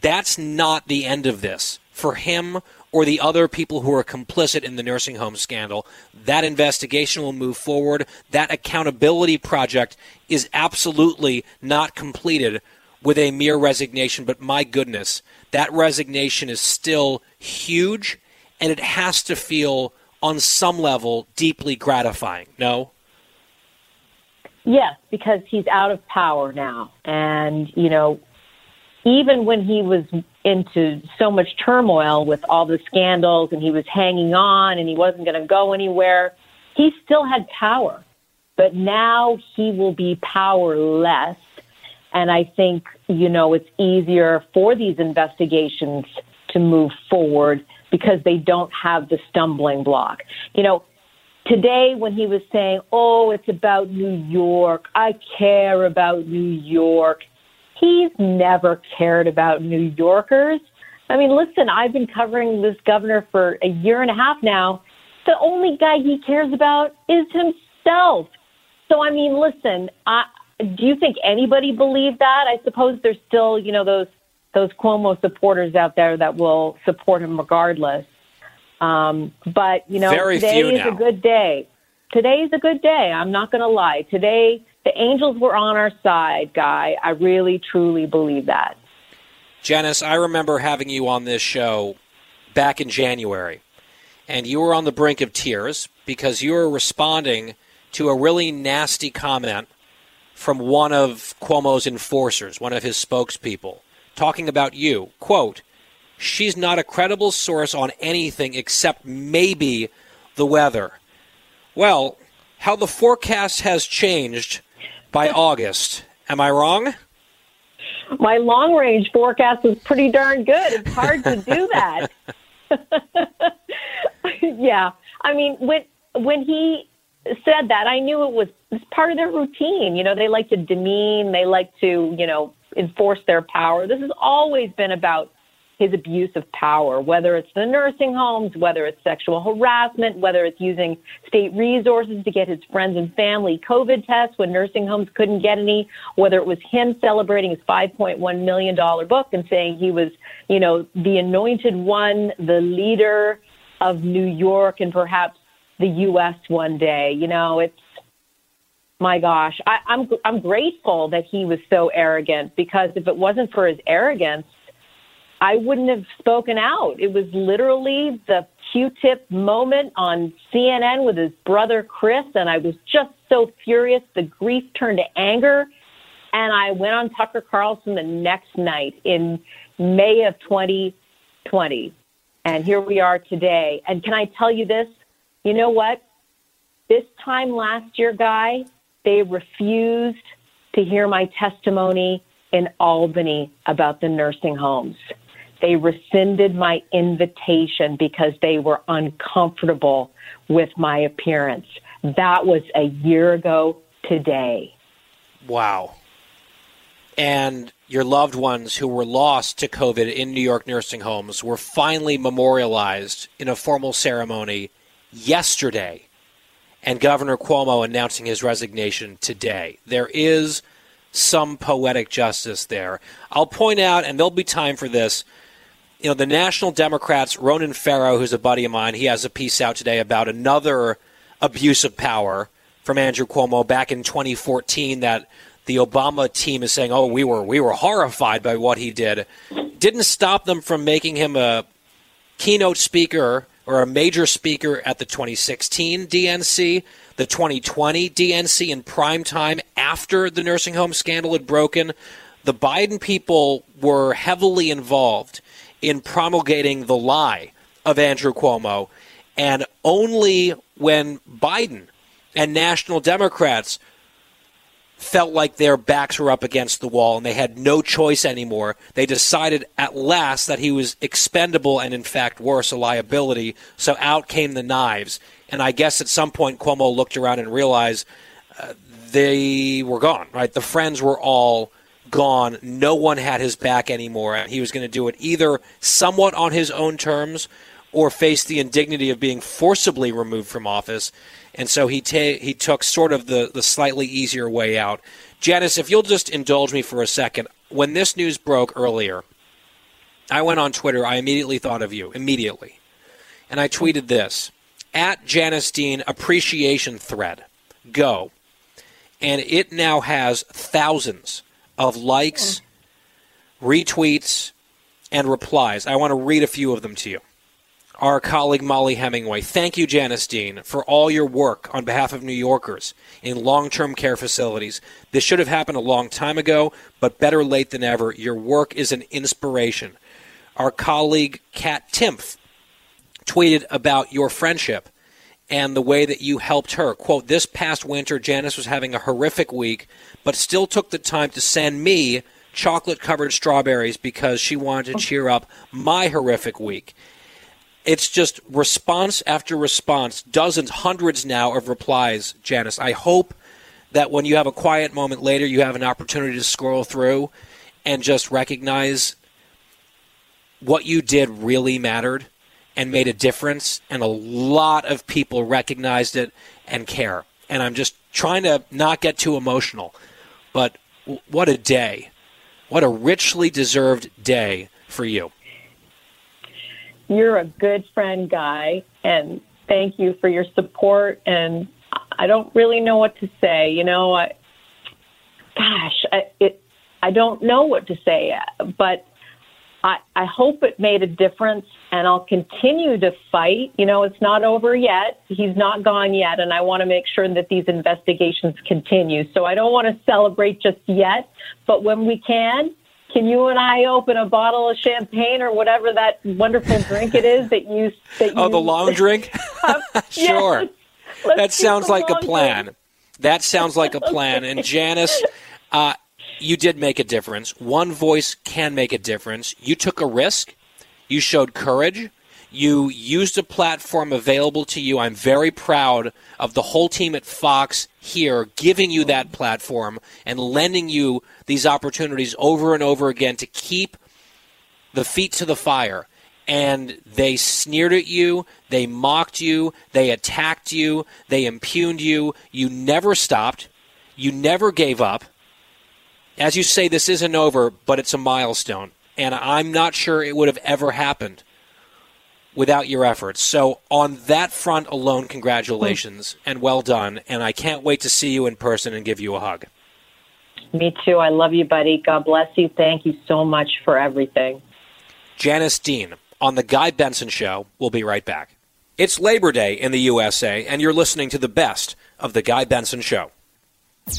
That's not the end of this for him or the other people who are complicit in the nursing home scandal. That investigation will move forward. That accountability project is absolutely not completed with a mere resignation, but my goodness, that resignation is still huge and it has to feel on some level deeply gratifying. No? Yes, because he's out of power now. And, you know, even when he was into so much turmoil with all the scandals and he was hanging on and he wasn't going to go anywhere, he still had power. But now he will be powerless. And I think, you know, it's easier for these investigations to move forward because they don't have the stumbling block. You know, today when he was saying, oh, it's about New York, I care about New York, he's never cared about New Yorkers. I mean, listen, I've been covering this governor for a year and a half now. The only guy he cares about is himself. So, I mean, listen, I, do you think anybody believed that? I suppose there's still, you know, those those Cuomo supporters out there that will support him regardless. Um, but you know, Very today is now. a good day. Today is a good day. I'm not going to lie. Today, the Angels were on our side, guy. I really, truly believe that. Janice, I remember having you on this show back in January, and you were on the brink of tears because you were responding to a really nasty comment from one of Cuomo's enforcers, one of his spokespeople, talking about you. Quote, She's not a credible source on anything except maybe the weather. Well, how the forecast has changed by [laughs] August. Am I wrong? My long range forecast was pretty darn good. It's hard to do that. [laughs] [laughs] yeah. I mean, when when he said that, I knew it was, it was part of their routine. You know, they like to demean, they like to, you know, enforce their power. This has always been about his abuse of power, whether it's the nursing homes, whether it's sexual harassment, whether it's using state resources to get his friends and family COVID tests when nursing homes couldn't get any, whether it was him celebrating his $5.1 million book and saying he was, you know, the anointed one, the leader of New York and perhaps the U.S. one day. You know, it's, my gosh, I, I'm I'm grateful that he was so arrogant because if it wasn't for his arrogance, I wouldn't have spoken out. It was literally the Q-tip moment on CNN with his brother Chris, and I was just so furious. The grief turned to anger, and I went on Tucker Carlson the next night in May of 2020, and here we are today. And can I tell you this? You know what? This time last year, guy, they refused to hear my testimony in Albany about the nursing homes. They rescinded my invitation because they were uncomfortable with my appearance. That was a year ago today. Wow. And your loved ones who were lost to COVID in New York nursing homes were finally memorialized in a formal ceremony yesterday. And Governor Cuomo announcing his resignation today. There is some poetic justice there. I'll point out, and there'll be time for this. You know, the National Democrats, Ronan Farrow, who's a buddy of mine, he has a piece out today about another abuse of power from Andrew Cuomo back in 2014 that the Obama team is saying, "Oh, we were we were horrified by what he did." Didn't stop them from making him a keynote speaker or a major speaker at the 2016 DNC, the 2020 DNC in prime time after the nursing home scandal had broken. The Biden people were heavily involved in promulgating the lie of Andrew Cuomo, and only when Biden and national Democrats felt like their backs were up against the wall and they had no choice anymore. They decided at last that he was expendable and, in fact, worse, a liability. So out came the knives. And I guess at some point Cuomo looked around and realized uh, they were gone, right? The friends were all gone. No one had his back anymore. And he was going to do it either somewhat on his own terms or face the indignity of being forcibly removed from office and so he ta- he took sort of the the slightly easier way out. Janice, if you'll just indulge me for a second, when this news broke earlier, I went on Twitter. I immediately thought of you, immediately. And I tweeted this at Janice Dean appreciation thread. Go. And it now has thousands of likes, retweets, and replies. I want to read a few of them to you. Our colleague Mollie Hemingway, thank you, Janice Dean, for all your work on behalf of New Yorkers in long term care facilities. This should have happened a long time ago, but better late than ever. Your work is an inspiration. Our colleague Kat Timpf tweeted about your friendship and the way that you helped her. Quote, this past winter, Janice was having a horrific week, but still took the time to send me chocolate covered strawberries because she wanted to cheer up my horrific week. It's just response after response, dozens, hundreds now of replies, Janice. I hope that when you have a quiet moment later, you have an opportunity to scroll through and just recognize what you did really mattered and made a difference, and a lot of people recognized it and care. And I'm just trying to not get too emotional, but what a day. What a richly deserved day for you. You're a good friend, Guy, and thank you for your support. And I don't really know what to say. You know, I, gosh, I, it, I don't know what to say, but I, I hope it made a difference and I'll continue to fight. You know, it's not over yet. He's not gone yet. And I want to make sure that these investigations continue. So I don't want to celebrate just yet, but when we can, can you and I open a bottle of champagne or whatever that wonderful drink it is that you that you Oh, the long [laughs] drink? [laughs] sure. Let's that sounds like a plan. That sounds like a [laughs] plan. And Janice, uh, you did make a difference. One voice can make a difference. You took a risk. You showed courage. You used a platform available to you. I'm very proud of the whole team at Fox here giving you that platform and lending you these opportunities over and over again to keep the feet to the fire. And they sneered at you, they mocked you, they attacked you, they impugned you. You never stopped, you never gave up. As you say, this isn't over, but it's a milestone. And I'm not sure it would have ever happened without your efforts. So, on that front alone, congratulations and well done. And I can't wait to see you in person and give you a hug. Me too. I love you, buddy. God bless you. Thank you so much for everything. Janice Dean on The Guy Benson Show. We'll be right back. It's Labor Day in the USA, and you're listening to the best of The Guy Benson Show.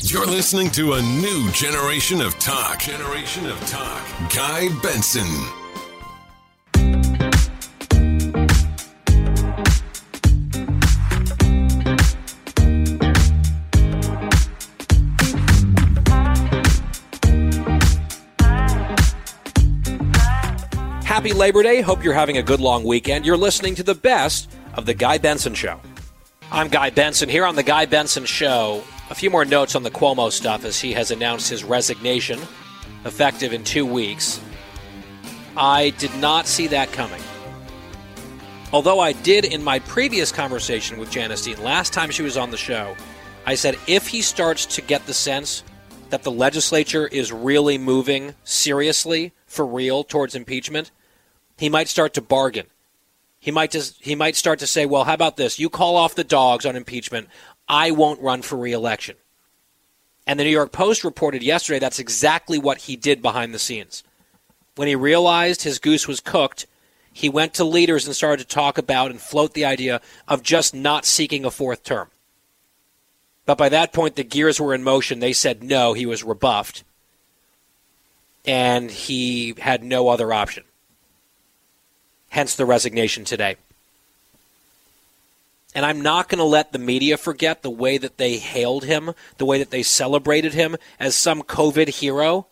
You're listening to a new generation of talk. Generation of talk. Guy Benson. Happy Labor Day. Hope you're having a good long weekend. You're listening to the best of The Guy Benson Show. I'm Guy Benson here on The Guy Benson Show. A few more notes on the Cuomo stuff as he has announced his resignation, effective in two weeks. I did not see that coming. Although I did in my previous conversation with Janice Dean, last time she was on the show, I said if he starts to get the sense that the legislature is really moving seriously, for real, towards impeachment, he might start to bargain. He might just he might start to say, "Well, how about this? You call off the dogs on impeachment. I won't run for reelection." And the New York Post reported yesterday that's exactly what he did behind the scenes. When he realized his goose was cooked, he went to leaders and started to talk about and float the idea of just not seeking a fourth term. But by that point, the gears were in motion. They said no, he was rebuffed, and he had no other option. Hence the resignation today. And I'm not going to let the media forget the way that they hailed him, the way that they celebrated him as some COVID hero.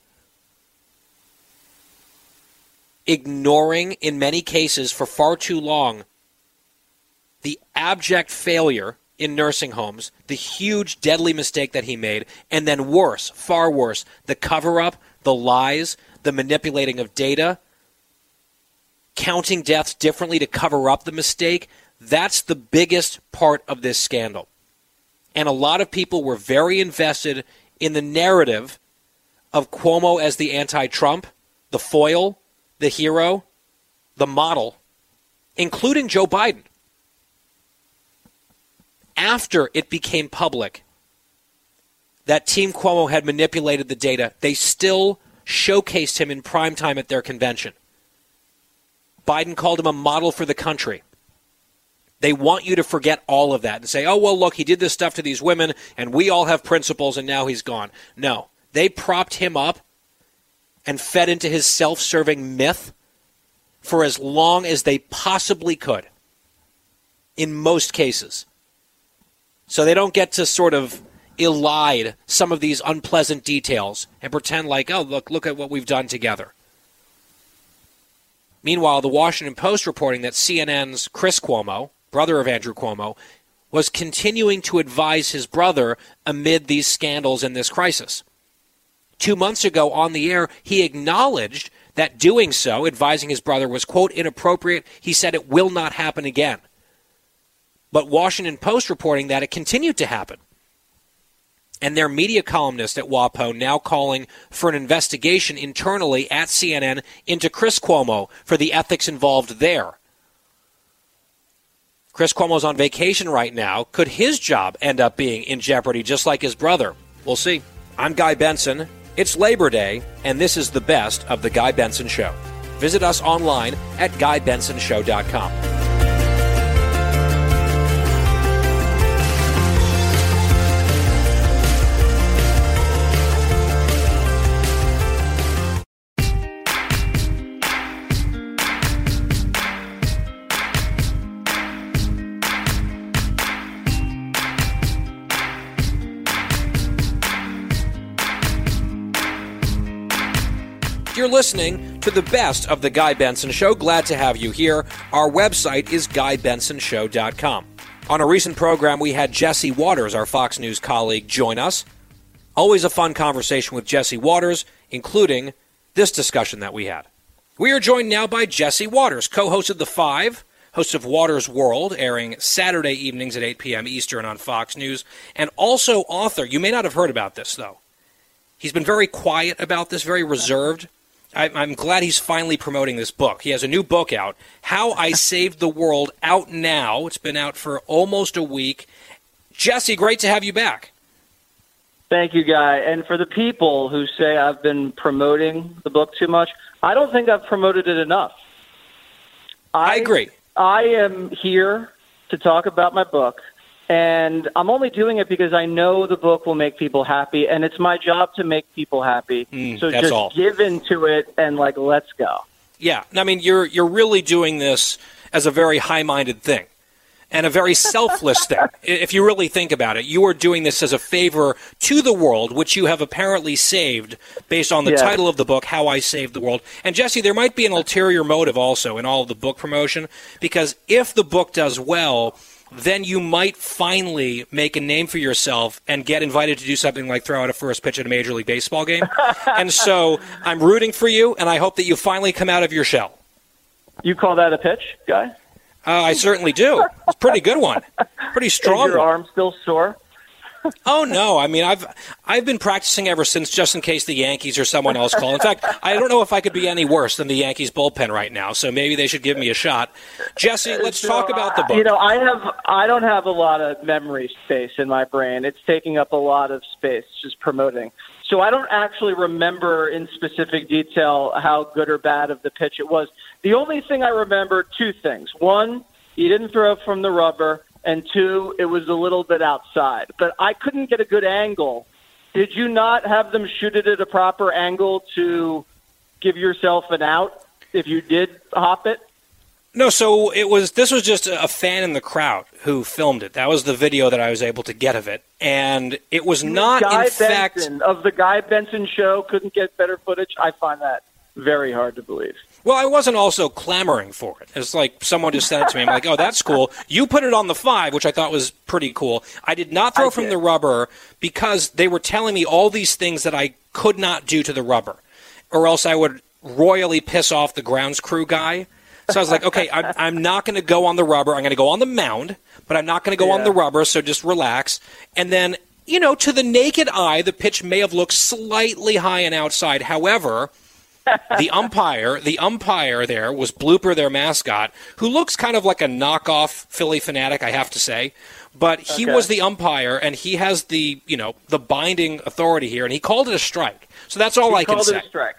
Ignoring, in many cases, for far too long, the abject failure in nursing homes, the huge, deadly mistake that he made, and then worse, far worse, the cover up, the lies, the manipulating of data, counting deaths differently to cover up the mistake. That's the biggest part of this scandal. And a lot of people were very invested in the narrative of Cuomo as the anti Trump, the foil, the hero, the model, including Joe Biden. After it became public that Team Cuomo had manipulated the data, they still showcased him in prime time at their convention. Biden called him a model for the country. They want you to forget all of that and say, oh, well, look, he did this stuff to these women, and we all have principles, and now he's gone. No. They propped him up and fed into his self serving myth for as long as they possibly could, in most cases. So they don't get to sort of elide some of these unpleasant details and pretend like, oh, look, look at what we've done together. Meanwhile, the Washington Post reporting that CNN's Chris Cuomo, brother of Andrew Cuomo, was continuing to advise his brother amid these scandals and this crisis. Two months ago on the air, he acknowledged that doing so, advising his brother, was, quote, inappropriate. He said it will not happen again. But Washington Post reporting that it continued to happen. And their media columnist at WAPO now calling for an investigation internally at CNN into Chris Cuomo for the ethics involved there. Chris Cuomo's on vacation right now. Could his job end up being in jeopardy just like his brother? We'll see. I'm Guy Benson. It's Labor Day, and this is the best of The Guy Benson Show. Visit us online at GuyBensonShow.com. You're listening to the best of the Guy Benson Show. Glad to have you here. Our website is GuyBensonShow.com. On a recent program, we had Jesse Watters, our Fox News colleague, join us. Always a fun conversation with Jesse Watters, including this discussion that we had. We are joined now by Jesse Watters, co host of The Five, host of Watters World, airing Saturday evenings at 8 p.m. Eastern on Fox News, and also author. You may not have heard about this, though. He's been very quiet about this, very reserved. I, I'm glad he's finally promoting this book. He has a new book out, How I [laughs] Saved the World, out now. It's been out for almost a week. Jesse, great to have you back. Thank you, Guy. And for the people who say I've been promoting the book too much, I don't think I've promoted it enough. I, I agree. I am here to talk about my book, and I'm only doing it because I know the book will make people happy, and it's my job to make people happy. Mm, so just all. give into it and like let's go. Yeah, I mean you're you're really doing this as a very high-minded thing and a very selfless thing. [laughs] If you really think about it, you are doing this as a favor to the world, which you have apparently saved based on the Yeah. title of the book, How I Saved the World. And Jesse, there might be an ulterior motive also in all of the book promotion, because if the book does well, then you might finally make a name for yourself and get invited to do something like throw out a first pitch at a Major League Baseball game. [laughs] and so I'm rooting for you, and I hope that you finally come out of your shell. You call that a pitch, Guy? Uh, I certainly do. It's a pretty good one. Pretty [laughs] Is strong your one. arm still sore? Oh no! I mean, I've I've been practicing ever since, just in case the Yankees or someone else call. In fact, I don't know if I could be any worse than the Yankees bullpen right now. So maybe they should give me a shot. Jesse, let's talk about the book. You know, I have I don't have a lot of memory space in my brain. It's taking up a lot of space just promoting. So I don't actually remember in specific detail how good or bad of the pitch it was. The only thing I remember two things. One, he didn't throw from the rubber, and two, it was a little bit outside. But I couldn't get a good angle. Did you not have them shoot it at a proper angle to give yourself an out if you did hop it? No, so it was. This was just a fan in the crowd who filmed it. That was the video that I was able to get of it, and it was not Guy in fact. Of the Guy Benson show couldn't get better footage. I find that very hard to believe. Well, I wasn't also clamoring for it. It's like someone just said it to me. I'm like, oh, that's cool. You put it on the five, which I thought was pretty cool. I did not throw I from did. the rubber because they were telling me all these things that I could not do to the rubber, or else I would royally piss off the grounds crew guy. So I was like, okay, I'm, I'm not going to go on the rubber. I'm going to go on the mound, but I'm not going to go on the rubber. So just relax. And then you know, to the naked eye, the pitch may have looked slightly high and outside. However, the umpire, the umpire there was Blooper, their mascot, who looks kind of like a knockoff Phillie Phanatic, I have to say. But he Okay. was the umpire, and he has the you know the binding authority here, and he called it a strike. So that's all He I can say. a strike.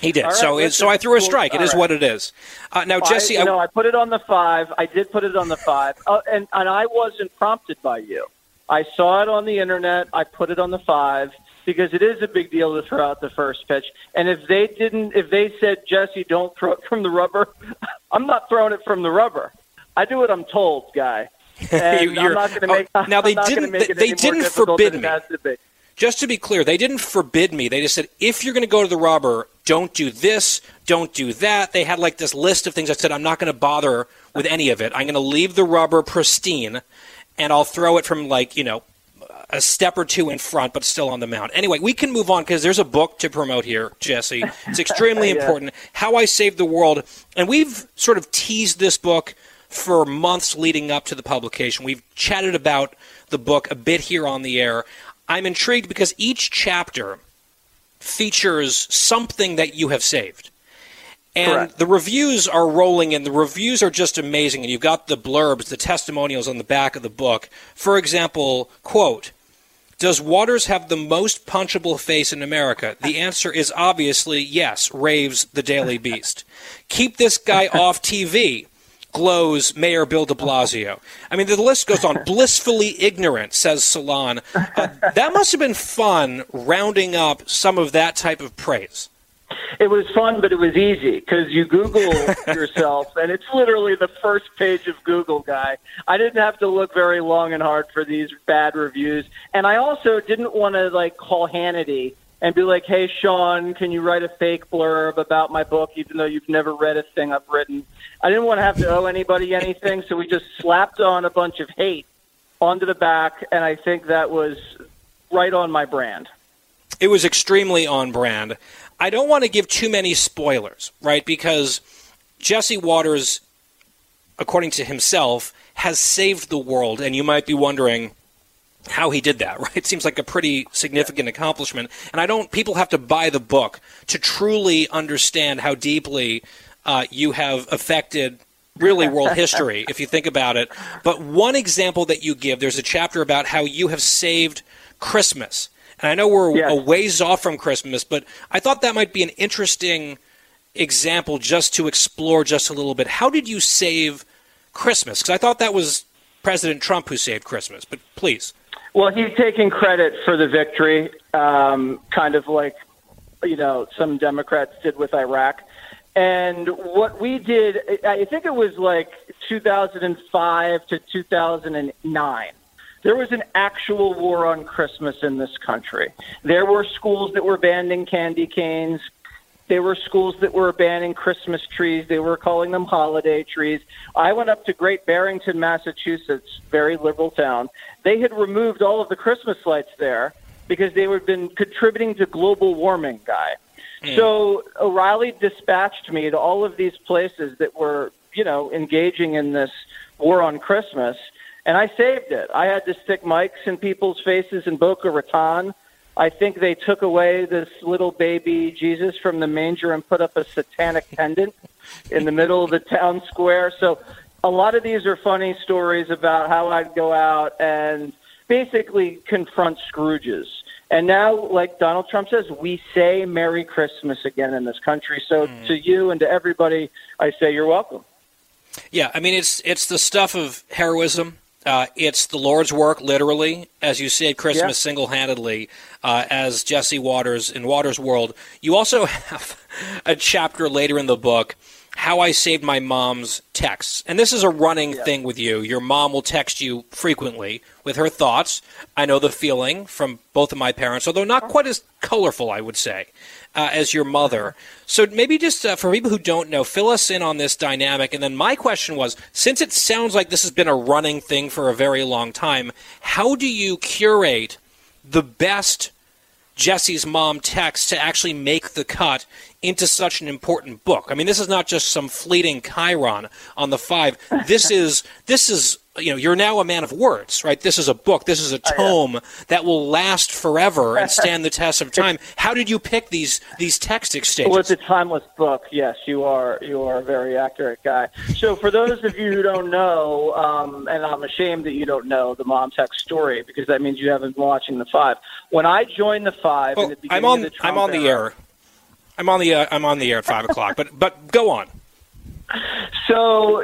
He did. Right, so it, so I threw a strike. It All is right. what it is. Uh, now, Jesse, I, I- I put it on the five. I did put it on the five, uh, and and I wasn't prompted by you. I saw it on the internet. I put it on the five because it is a big deal to throw out the first pitch. And if they didn't, if they said Jesse, don't throw it from the rubber, [laughs] I'm not throwing it from the rubber. I do what I'm told, guy. [laughs] And I'm not going to oh, make. [laughs] now I'm they didn't- they any didn't forbid me. Just to be clear, they didn't forbid me. They just said if you're going to go to the rubber, don't do this, don't do that. They had like this list of things. I said I'm not going to bother with any of it. I'm going to leave the rubber pristine, and I'll throw it from like you know a step or two in front, but still on the mound. Anyway, we can move on because there's a book to promote here, Jesse. It's [laughs] extremely Yeah. important. How I Saved the World, and we've sort of teased this book for months leading up to the publication. We've chatted about the book a bit here on the air. I'm intrigued because each chapter features something that you have saved. And Correct. the reviews are rolling in. The reviews are just amazing. And you've got the blurbs, the testimonials on the back of the book. For example, quote, does Watters have the most punchable face in America? The answer is obviously yes, raves the Daily Beast. Keep this guy [laughs] off TV, glows Mayor Bill de Blasio. I mean, the list goes on. Blissfully ignorant, says Salon. Uh, that must have been fun rounding up some of that type of praise. It was fun, but it was easy because you Google [laughs] yourself, and it's literally the first page of Google, guy. I didn't have to look very long and hard for these bad reviews, and I also didn't want to like call Hannity and be like, "Hey, Sean, can you write a fake blurb about my book, even though you've never read a thing I've written?" I didn't want to have to owe anybody anything, so we just slapped on a bunch of hate onto the back, and I think that was right on my brand. It was extremely on brand. I don't want to give too many spoilers, right? Because Jesse Watters, according to himself, has saved the world, and you might be wondering how he did that, [laughs] right? It seems like a pretty significant accomplishment. And I don't, people have to buy the book to truly understand how deeply uh, you have affected really world [laughs] history, if you think about it. But one example that you give, there's a chapter about how you have saved Christmas. And I know we're Yes. a ways off from Christmas, but I thought that might be an interesting example just to explore just a little bit. How did you save Christmas? Because I thought that was President Trump who saved Christmas, but please. Well, he's taking credit for the victory, um, kind of like you know some Democrats did with Iraq. And what we did, I think it was like 2005 to 2009. There was an actual war on Christmas in this country. There were schools that were banning candy canes. There were schools that were banning Christmas trees. They were calling them holiday trees. I went up to Great Barrington, Massachusetts, very liberal town. They had removed all of the Christmas lights there because they had been contributing to global warming, guy. Hmm. So O'Reilly dispatched me to all of these places that were, you know, engaging in this war on Christmas, and I saved it. I had to stick mics in people's faces in Boca Raton. I think they took away this little baby Jesus from the manger and put up a satanic [laughs] pendant in the middle of the town square. So a lot of these are funny stories about how I'd go out and basically confront Scrooges. And now, like Donald Trump says, we say Merry Christmas again in this country. So hmm. to you and to everybody, I say you're welcome. Yeah, I mean it's it's the stuff of heroism. Uh, it's the Lord's work, literally, as you said, Christmas Yeah. single-handedly, uh, as Jesse Watters in Watters' World. You also [laughs] have a chapter later in the book, "How I Saved My Mom's Texts," and this is a running thing with you. Your mom will text you frequently with her thoughts. I know the feeling from both of my parents, although not quite as colorful, I would say, uh, as your mother. So maybe just uh, for people who don't know, fill us in on this dynamic. And then my question was, since it sounds like this has been a running thing for a very long time, how do you curate the best Jesse's mom text to actually make the cut into such an important book. I mean, this is not just some fleeting chyron on the five. This [laughs] is this is you know, you're now a man of words, right? This is a book. This is a tome that will last forever and [laughs] stand the test of time. How did you pick these these text exchanges? Well, it's a timeless book. Yes, you are. You are a very accurate guy. So, for those of you who don't know, um, and I'm ashamed that you don't know the mom text story because that means you haven't been watching the five. When I joined the five, in the beginning I'm on. of the I'm on the era- air. I'm on the. Uh, I'm on the air at five o'clock. But but go on. [laughs] So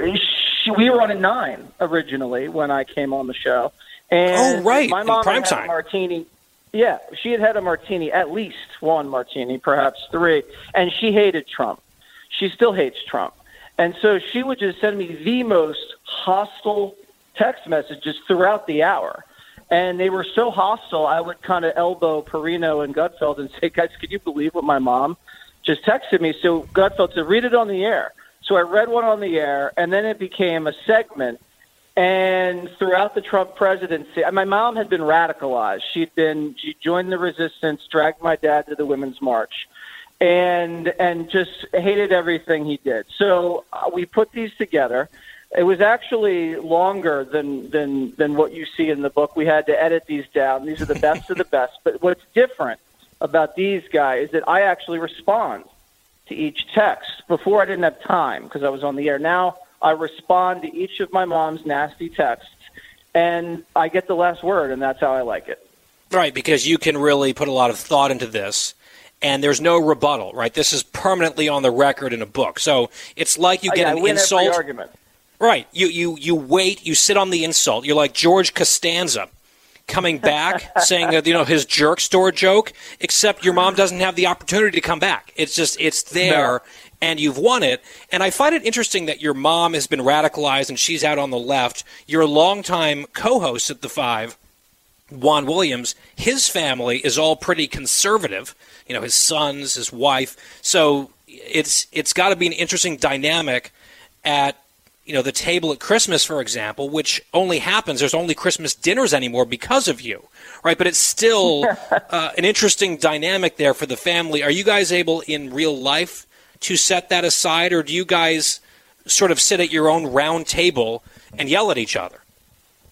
she, we were on at nine originally when I came on the show. And Oh, right, my mom had time. a martini. Yeah, she had had a martini, at least one martini, perhaps three, and she hated Trump. She still hates Trump, and so she would just send me the most hostile text messages throughout the hour. And they were so hostile, I would kind of elbow Perino and Gutfeld and say, "Guys, can you believe what my mom just texted me?" So Gutfeld said, "Read it on the air." So I read one on the air, and then it became a segment. And throughout the Trump presidency, my mom had been radicalized. She'd been she joined the resistance, dragged my dad to the Women's March, and and just hated everything he did. So uh, we put these together. It was actually longer than than than what you see in the book. We had to edit these down. These are the best of the best. But what's different about these guys is that I actually respond to each text. Before I didn't have time because I was on the air. Now I respond to each of my mom's nasty texts, and I get the last word, and that's how I like it. Right, because you can really put a lot of thought into this, and there's no rebuttal. Right, this is permanently on the record in a book. So it's like you Oh, get yeah, I an insult. Right. You you you wait. You sit on the insult. You're like George Costanza, coming back saying that you know his jerk store joke. Except your mom doesn't have the opportunity to come back. It's just it's there, and you've won it. And I find it interesting that your mom has been radicalized and she's out on the left. Your longtime co-host at the Five, Juan Williams, his family is all pretty conservative. You know, his sons, his wife. So it's it's got to be an interesting dynamic at you know the table at Christmas, for example, which only happens. There's only Christmas dinners anymore because of you, right? But it's still [laughs] uh, an interesting dynamic there for the family. Are you guys able in real life to set that aside, or do you guys sort of sit at your own round table and yell at each other?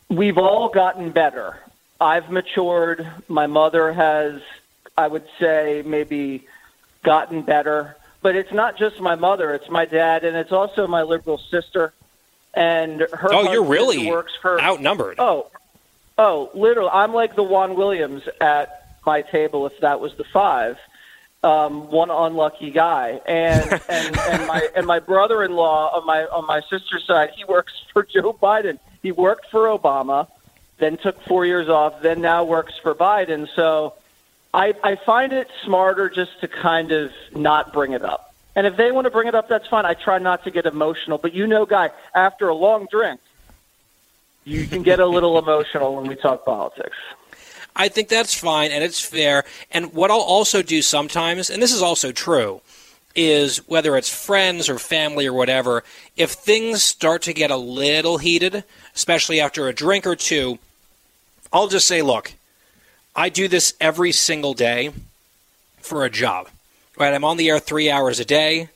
We've all gotten better. I've matured. My mother has, I would say, maybe gotten better. But it's not just my mother; it's my dad, and it's also my liberal sister. And her. Oh, you're really works for outnumbered. Oh, oh, literally, I'm like the Juan Williams at my table. If that was the five, um, one unlucky guy, and [laughs] and and my and my brother-in-law on my on my sister's side, he works for Joe Biden. He worked for Obama, then took four years off, then now works for Biden. So. I, I find it smarter just to kind of not bring it up. And if they want to bring it up, that's fine. I try not to get emotional. But you know, Guy, after a long drink, you can get a little [laughs] emotional when we talk politics. I think that's fine and it's fair. And what I'll also do sometimes, and this is also true, is whether it's friends or family or whatever, if things start to get a little heated, especially after a drink or two, I'll just say, look, I do this every single day for a job. Right? I'm on the air three hours a day.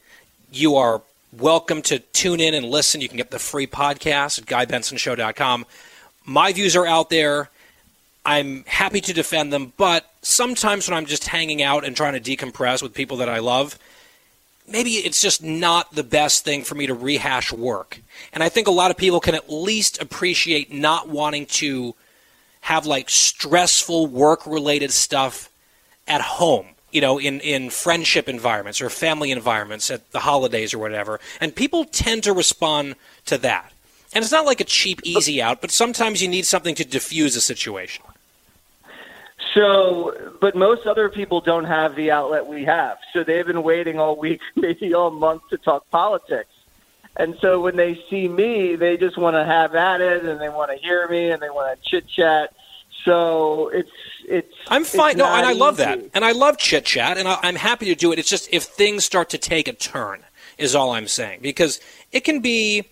You are welcome to tune in and listen. You can get the free podcast at GuyBensonShow.com. My views are out there. I'm happy to defend them, but sometimes when I'm just hanging out and trying to decompress with people that I love, maybe it's just not the best thing for me to rehash work. And I think a lot of people can at least appreciate not wanting to have like stressful work related stuff at home, you know, in, in friendship environments or family environments at the holidays or whatever. And people tend to respond to that. And it's not like a cheap, easy out, but sometimes you need something to diffuse a situation. So, but most other people don't have the outlet we have. So they've been waiting all week, [laughs] maybe all month to talk politics. And so when they see me, they just want to have at it and they want to hear me and they want to chit chat. So it's it's I'm fine. it's No, and I love that. And I love chit chat, and I, I'm happy to do it. It's just if things start to take a turn, is all I'm saying. Because it can be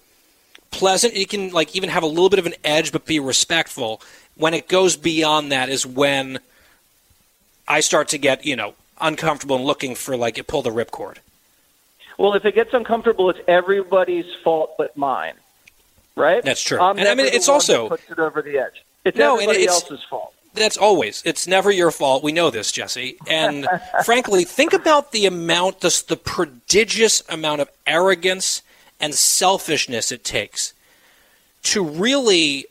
pleasant. It can like even have a little bit of an edge, but be respectful. When it goes beyond that, is when I start to get you know uncomfortable and looking for like it pull the ripcord. Well, if it gets uncomfortable, it's everybody's fault but mine. right? That's true. I'm And I mean, it's also- puts it over the edge. It's No, everybody it's- else's fault. That's always. It's never your fault. We know this, Jesse. And [laughs] frankly, think about the amount, the, the prodigious amount of arrogance and selfishness it takes to really,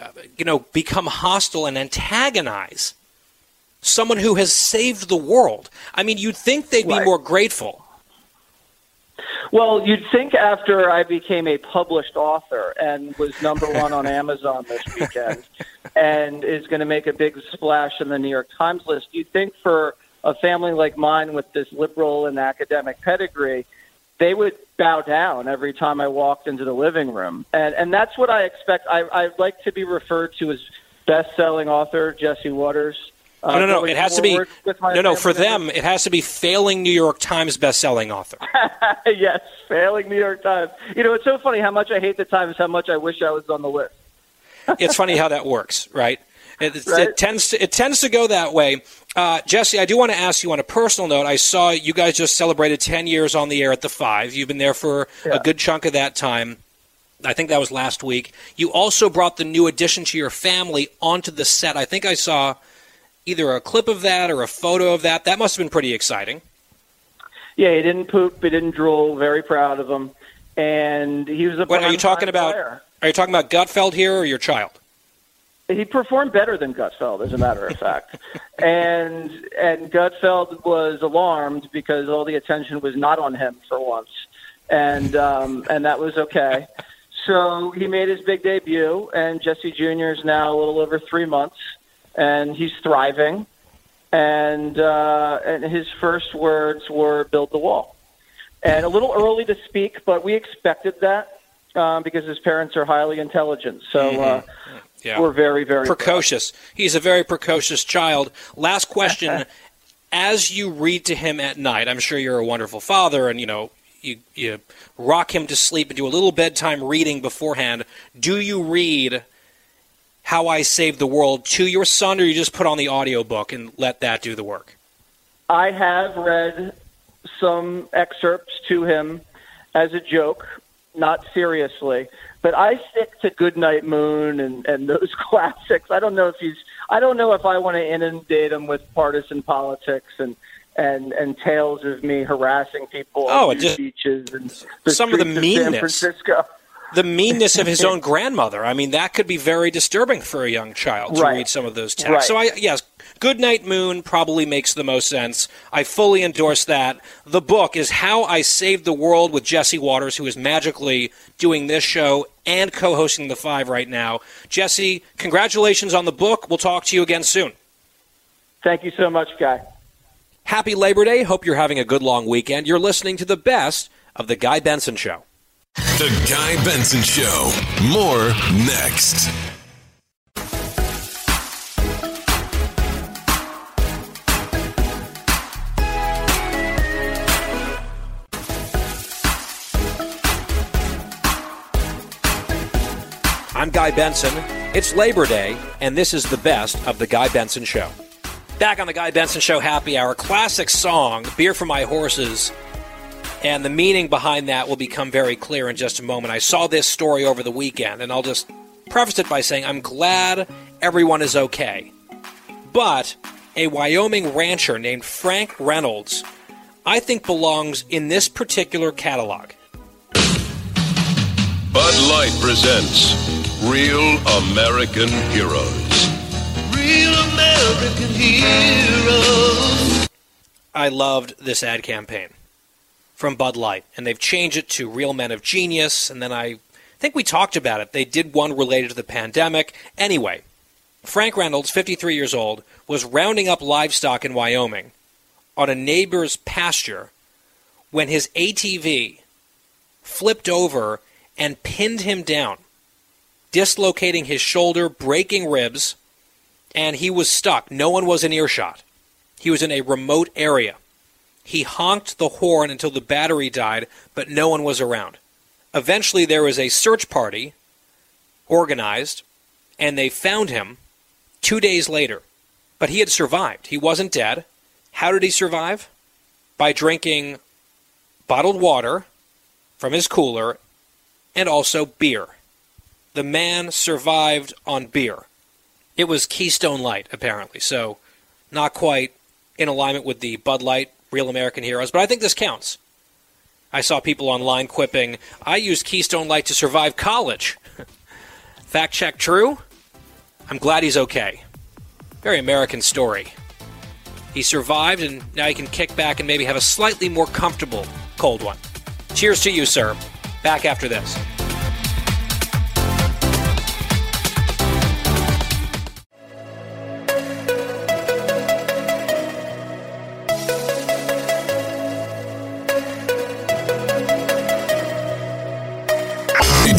uh, you know, become hostile and antagonize someone who has saved the world. I mean, you'd think they'd be more grateful. Well, you'd think after I became a published author and was number [laughs] one on Amazon this weekend and is going to make a big splash in the New York Times list, you'd think for a family like mine with this liberal and academic pedigree, they would bow down every time I walked into the living room. And, and that's what I expect. I, I like to be referred to as best selling author Jesse Watters. Uh, no, no, no. It has to be. forward with my No, no. For them, it has to be failing New York Times best-selling author. [laughs] yes, failing New York Times. You know, it's so funny how much I hate the Times, how much I wish I was on the list. [laughs] it's funny how that works, right? It, Right. it tends to it tends to go that way. Uh, Jesse, I do want to ask you on a personal note. I saw you guys just celebrated ten years on the air at the Five. You've been there for a good chunk of that time. I think that was last week. You also brought the new addition to your family onto the set. I think I saw either a clip of that or a photo of that. That must have been pretty exciting. Yeah, he didn't poop, he didn't drool. Very proud of him, and he was a. What are you talking about? player. Are you talking about Gutfeld here or your child? He performed better than Gutfeld, as a matter of fact, [laughs] and and Gutfeld was alarmed because all the attention was not on him for once, and um, and that was okay. [laughs] So he made his big debut, and Jesse Jr. is now a little over three months, and he's thriving. And uh, and his first words were "build the wall," and a little early to speak, but we expected that um, because his parents are highly intelligent. So. Uh, Yeah. we're very, very precocious. He's a very precocious child. Last question: [laughs] As you read to him at night, I'm sure you're a wonderful father, and you know you you rock him to sleep and do a little bedtime reading beforehand. Do you read "How I Saved the World" to your son, or you just put on the audiobook and let that do the work? I have read some excerpts to him as a joke, not seriously. But I stick to Goodnight Moon and, and those [laughs] classics. I don't know if he's. I don't know if I want to inundate him with partisan politics and and and tales of me harassing people Oh, on just- beaches and some of the streets San meanness. Francisco. The meanness of his [laughs] own grandmother. I mean, that could be very disturbing for a young child to Right. read some of those texts. So, I yes, Goodnight Moon probably makes the most sense. I fully endorse that. The book is How I Saved the World with Jesse Watters, who is magically doing this show and co-hosting the Five right now. Jesse, congratulations on the book. We'll talk to you again soon. Thank you so much, Guy. Happy Labor Day. Hope you're having a good long weekend. You're listening to the best of the Guy Benson Show. The Guy Benson Show. More next. I'm Guy Benson. It's Labor Day, and this is the best of the Guy Benson Show. Back on the Guy Benson Show Happy Hour, classic song, Beer for My Horses. And the meaning behind that will become very clear in just a moment. I saw this story over the weekend, and I'll just preface it by saying I'm glad everyone is okay. But a Wyoming rancher named Frank Reynolds, I think belongs in this particular catalog. Bud Light presents Real American Heroes. Real American Heroes. I loved this ad campaign from Bud Light, and they've changed it to Real Men of Genius, and then I think we talked about it. They did one related to the pandemic. Anyway, Frank Reynolds, 53 years old, was rounding up livestock in Wyoming on a neighbor's pasture when his ATV flipped over and pinned him down, dislocating his shoulder, breaking ribs, and he was stuck. No one was in earshot. He was in a remote area. He honked the horn until the battery died, but no one was around. Eventually, there was a search party organized, and they found him two days later. But he had survived. He wasn't dead. How did he survive? By drinking bottled water from his cooler and also beer. the man survived on beer. It was Keystone Light, apparently, so not quite in alignment with the Bud Light Real American Heroes, but I think this counts. I saw people online quipping, I used Keystone Light to survive college. [laughs] Fact check true? I'm glad he's okay. Very American story. He survived, and now he can kick back and maybe have a slightly more comfortable cold one. Cheers to you, sir. Back after this.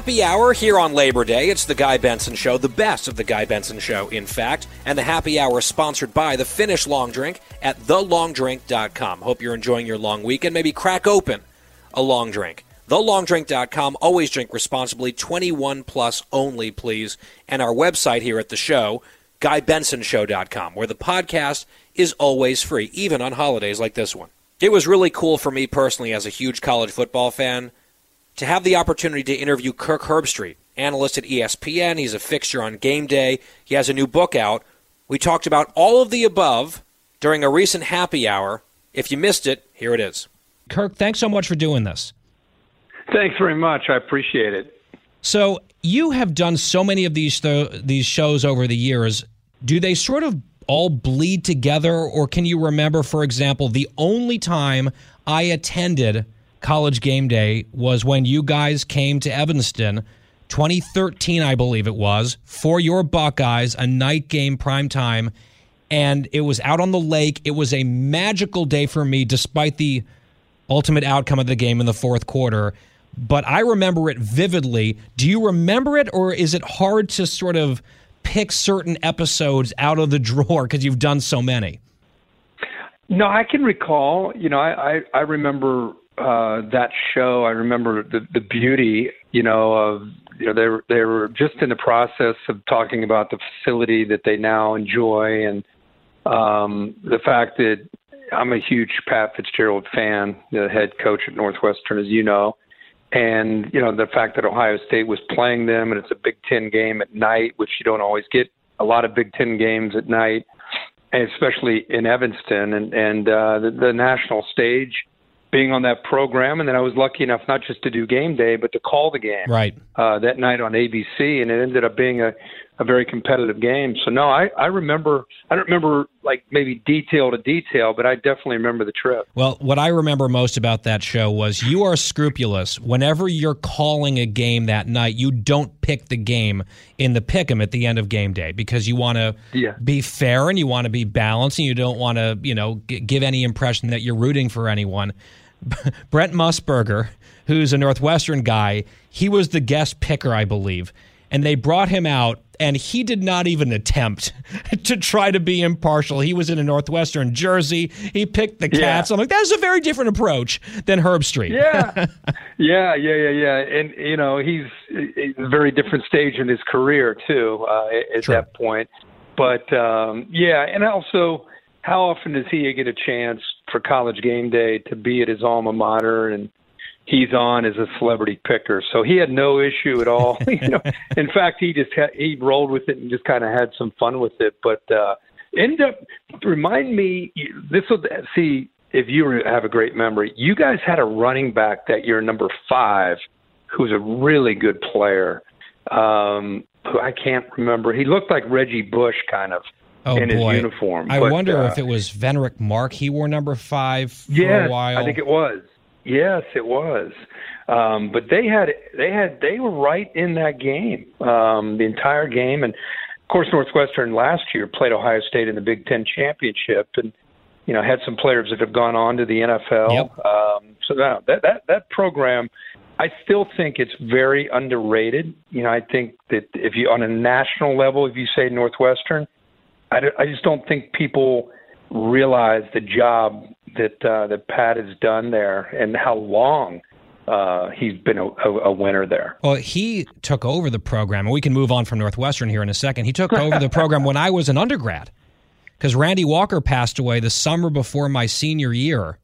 Happy Hour here on Labor Day. It's the Guy Benson Show, the best of the Guy Benson Show, in fact. And the Happy Hour is sponsored by the Finnish Long Drink at thelongdrink.com. Hope you're enjoying your long weekend. Maybe crack open a long drink. Thelongdrink.com. Always drink responsibly. 21 plus only, please. And our website here at the show, GuyBensonShow.com, where the podcast is always free, even on holidays like this one. It was really cool for me personally as a huge college football fan to have the opportunity to interview Kirk Herbstreit, analyst at ESPN. He's a fixture on game day. He has a new book out. We talked about all of the above during a recent happy hour. If you missed it, here it is. Kirk, thanks so much for doing this. Thanks very much. I appreciate it. So, you have done so many of these th- these shows over the years. Do they sort of all bleed together or can you remember for example the only time I attended college game day was when you guys came to Evanston, 2013, I believe it was, for your Buckeyes, a night game prime time. And it was out on the lake. It was a magical day for me, despite the ultimate outcome of the game in the fourth quarter. But I remember it vividly. Do you remember it, or is it hard to sort of pick certain episodes out of the drawer because you've done so many? No, I can recall. You know, I I, I remember uh, that show, I remember the the beauty, you know, of you know they were they were just in the process of talking about the facility that they now enjoy, and um, the fact that I'm a huge Pat Fitzgerald fan, the head coach at Northwestern, as you know, and you know the fact that Ohio State was playing them, and it's a Big Ten game at night, which you don't always get a lot of Big Ten games at night, especially in Evanston, and and uh, the, the national stage being on that program, and then I was lucky enough not just to do game day, but to call the game right uh, that night on ABC, and it ended up being a, a very competitive game. So no, I, I remember. I don't remember like maybe detail to detail, but I definitely remember the trip. Well, what I remember most about that show was you are scrupulous. Whenever you're calling a game that night, you don't pick the game in the pick'em at the end of game day because you want to yeah. be fair and you want to be balanced and you don't want to you know g- give any impression that you're rooting for anyone. [laughs] Brent Musburger, who's a Northwestern guy, he was the guest picker, I believe. And they brought him out, and he did not even attempt [laughs] to try to be impartial. He was in a Northwestern jersey. He picked the cats. Yeah. I'm like, that's a very different approach than Herbstreit. Yeah, [laughs] yeah, yeah, yeah, yeah. And you know, he's, a very different stage in his career too uh, at Sure. that point. But um, yeah, and also, how often does he get a chance for college game day to be at his alma mater and he's on as a celebrity picker. So he had no issue at all [laughs] you know. In fact he just had, he rolled with it and just kind of had some fun with it. But uh end up remind me this will see if you have a great memory you guys had a running back that year number five who's a really good player. Um who i can't remember. He looked like reggie bush kind of Oh, in boy. his uniform I But, wonder uh, if it was Venric Mark. He wore number five for Yes, a while. I think it was. Yes, it was. Um, but they had they had they were right in that game um, the entire game, and of course Northwestern last year played Ohio State in the Big Ten championship, and you know had some players that have gone on to the NFL. Yep. Um, so that that that that program. I still think it's very underrated. You know, I think that if you on a national level, if you say Northwestern, I, I just don't think people realize the job that uh, that Pat has done there and how long uh, he's been a, a, winner there. Well, he took over the program, and we can move on from Northwestern here in a second. He took over the program when I was an undergrad because Randy Walker passed away the summer before my senior year,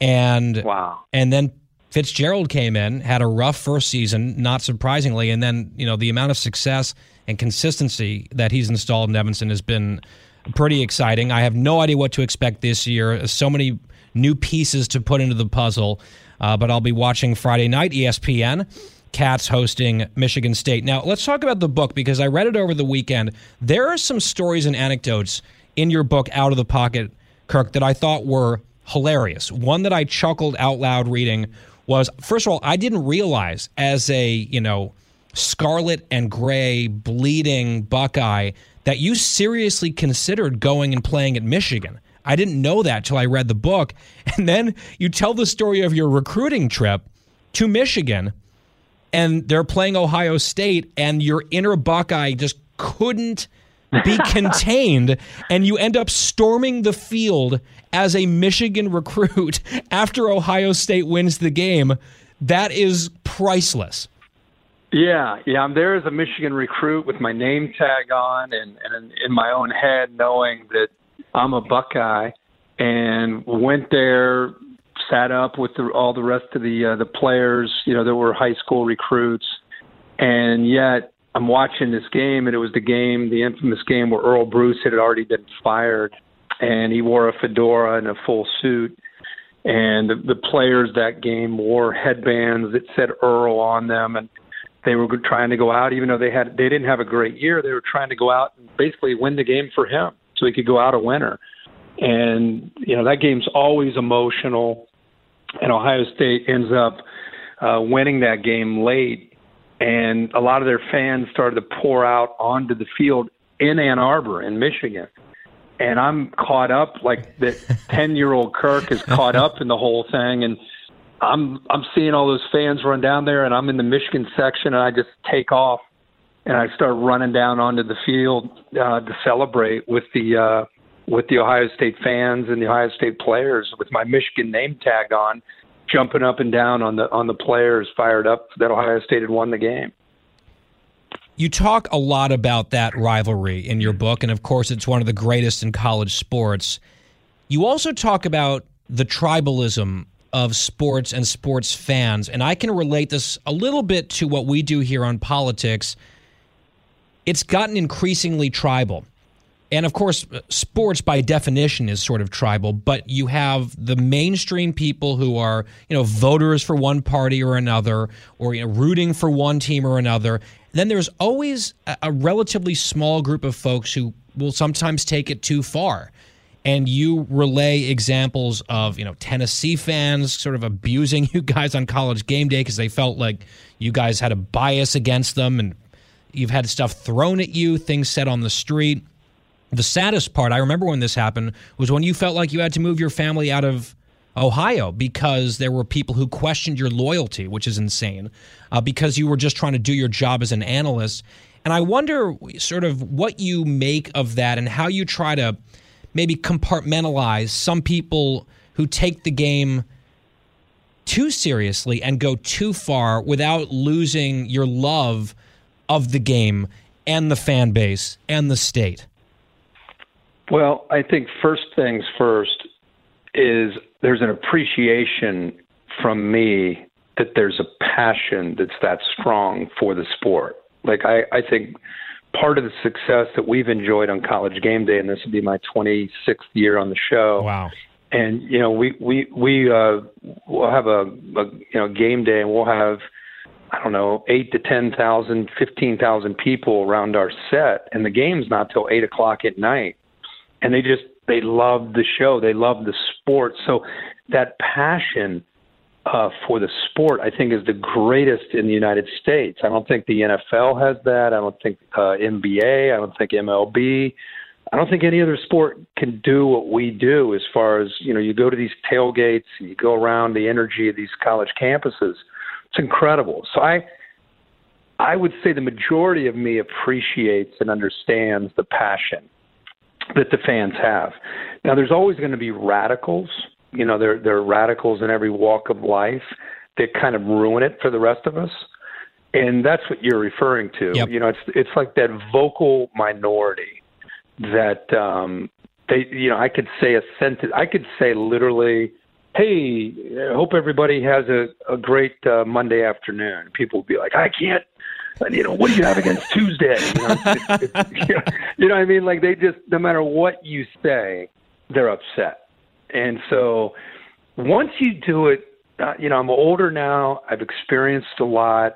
and wow, and then Fitzgerald came in, had a rough first season, not surprisingly, and then you know the amount of success and consistency that he's installed in Evanston has been pretty exciting. I have no idea what to expect this year. So many new pieces to put into the puzzle. Uh, but I'll be watching Friday night, ESPN. Cats hosting Michigan State. Now, let's talk about the book because I read it over the weekend. There are some stories and anecdotes in your book, Out of the Pocket, Kirk, that I thought were hilarious. One that I chuckled out loud reading was first of all, I didn't realize as a, you know, scarlet and gray bleeding Buckeye that you seriously considered going and playing at Michigan. I didn't know that till I read the book. [laughs] And then you tell the story of your recruiting trip to Michigan, and they're playing Ohio State, and your inner Buckeye just couldn't be [laughs] contained, and you end up storming the field as a Michigan [laughs] recruit after Ohio State wins the game. That is priceless. Yeah, yeah, I'm there as a Michigan recruit with my name tag on and, and in my own head knowing that I'm a Buckeye, and went there, sat up with the, all the rest of the uh, the players. You know, there were high school recruits, and yet I'm watching this game, and it was the game, the infamous game where Earle Bruce had already been fired, and he wore a fedora and a full suit. And the, the players that game wore headbands that said Earl on them, and they were trying to go out, even though they had they didn't have a great year. They were trying to go out and basically win the game for him so he could go out a winner. And you know that game's always emotional, and Ohio State ends up uh, winning that game late, and a lot of their fans started to pour out onto the field in Ann Arbor in Michigan. And I'm caught up like that. [laughs] Ten year old Kirk is caught up in the whole thing, and I'm I'm seeing all those fans run down there, and I'm in the Michigan section, and I just take off and I start running down onto the field uh, to celebrate with the uh, with the Ohio State fans and the Ohio State players with my Michigan name tag on, jumping up and down on the on the players, fired up that Ohio State had won the game. You talk a lot about that rivalry in your book, and of course, it's one of the greatest in college sports. You also talk about the tribalism of sports and sports fans, and I can relate this a little bit to what we do here on politics it's gotten increasingly tribal. And of course, sports by definition is sort of tribal, but you have the mainstream people who are, you know, voters for one party or another, or you know, rooting for one team or another. Then there's always a, relatively small group of folks who will sometimes take it too far. And you relay examples of, you know, Tennessee fans sort of abusing [laughs] you guys on college game day because they felt like you guys had a bias against them and You've had stuff thrown at you, things said on the street. The saddest part, I remember when this happened, was when you felt like you had to move your family out of Ohio because there were people who questioned your loyalty, which is insane, uh, because you were just trying to do your job as an analyst. And I wonder sort of what you make of that and how you try to maybe compartmentalize some people who take the game too seriously and go too far without losing your love of the game and the fan base and the state? Well, I think first things first is there's an appreciation from me that there's a passion that's that strong for the sport. Like I, I think part of the success that we've enjoyed on College Game Day, and this will be my 26th year on the show. Wow! And you know, we we we uh, we'll have a, a you know game day, and we'll have I don't know, eight to ten thousand, fifteen thousand people around our set, and the game's not till eight o'clock at night. And they just they love the show, they love the sport. So that passion uh, for the sport, I think, is the greatest in the United States. I don't think the NFL has that. I don't think uh, NBA. I don't think MLB. I don't think any other sport can do what we do as far as, you know, you go to these tailgates, you go around the energy of these college campuses. It's incredible. So I I would say the majority of me appreciates and understands the passion. that the fans have. Now, there's always going to be radicals. You know, there there are radicals in every walk of life that kind of ruin it for the rest of us, and that's what you're referring to. Yep. You know, it's it's like that vocal minority that um, they. You know, I could say a sentence. I could say literally. Hey, I hope everybody has a, a great uh, Monday afternoon. People will be like, I can't you know, what do you have against Tuesday? You know, it's, it's, you, [laughs] know, you know what I mean? Like they just, no matter what you say, they're upset. And so once you do it, uh, you know, I'm older now. I've experienced a lot.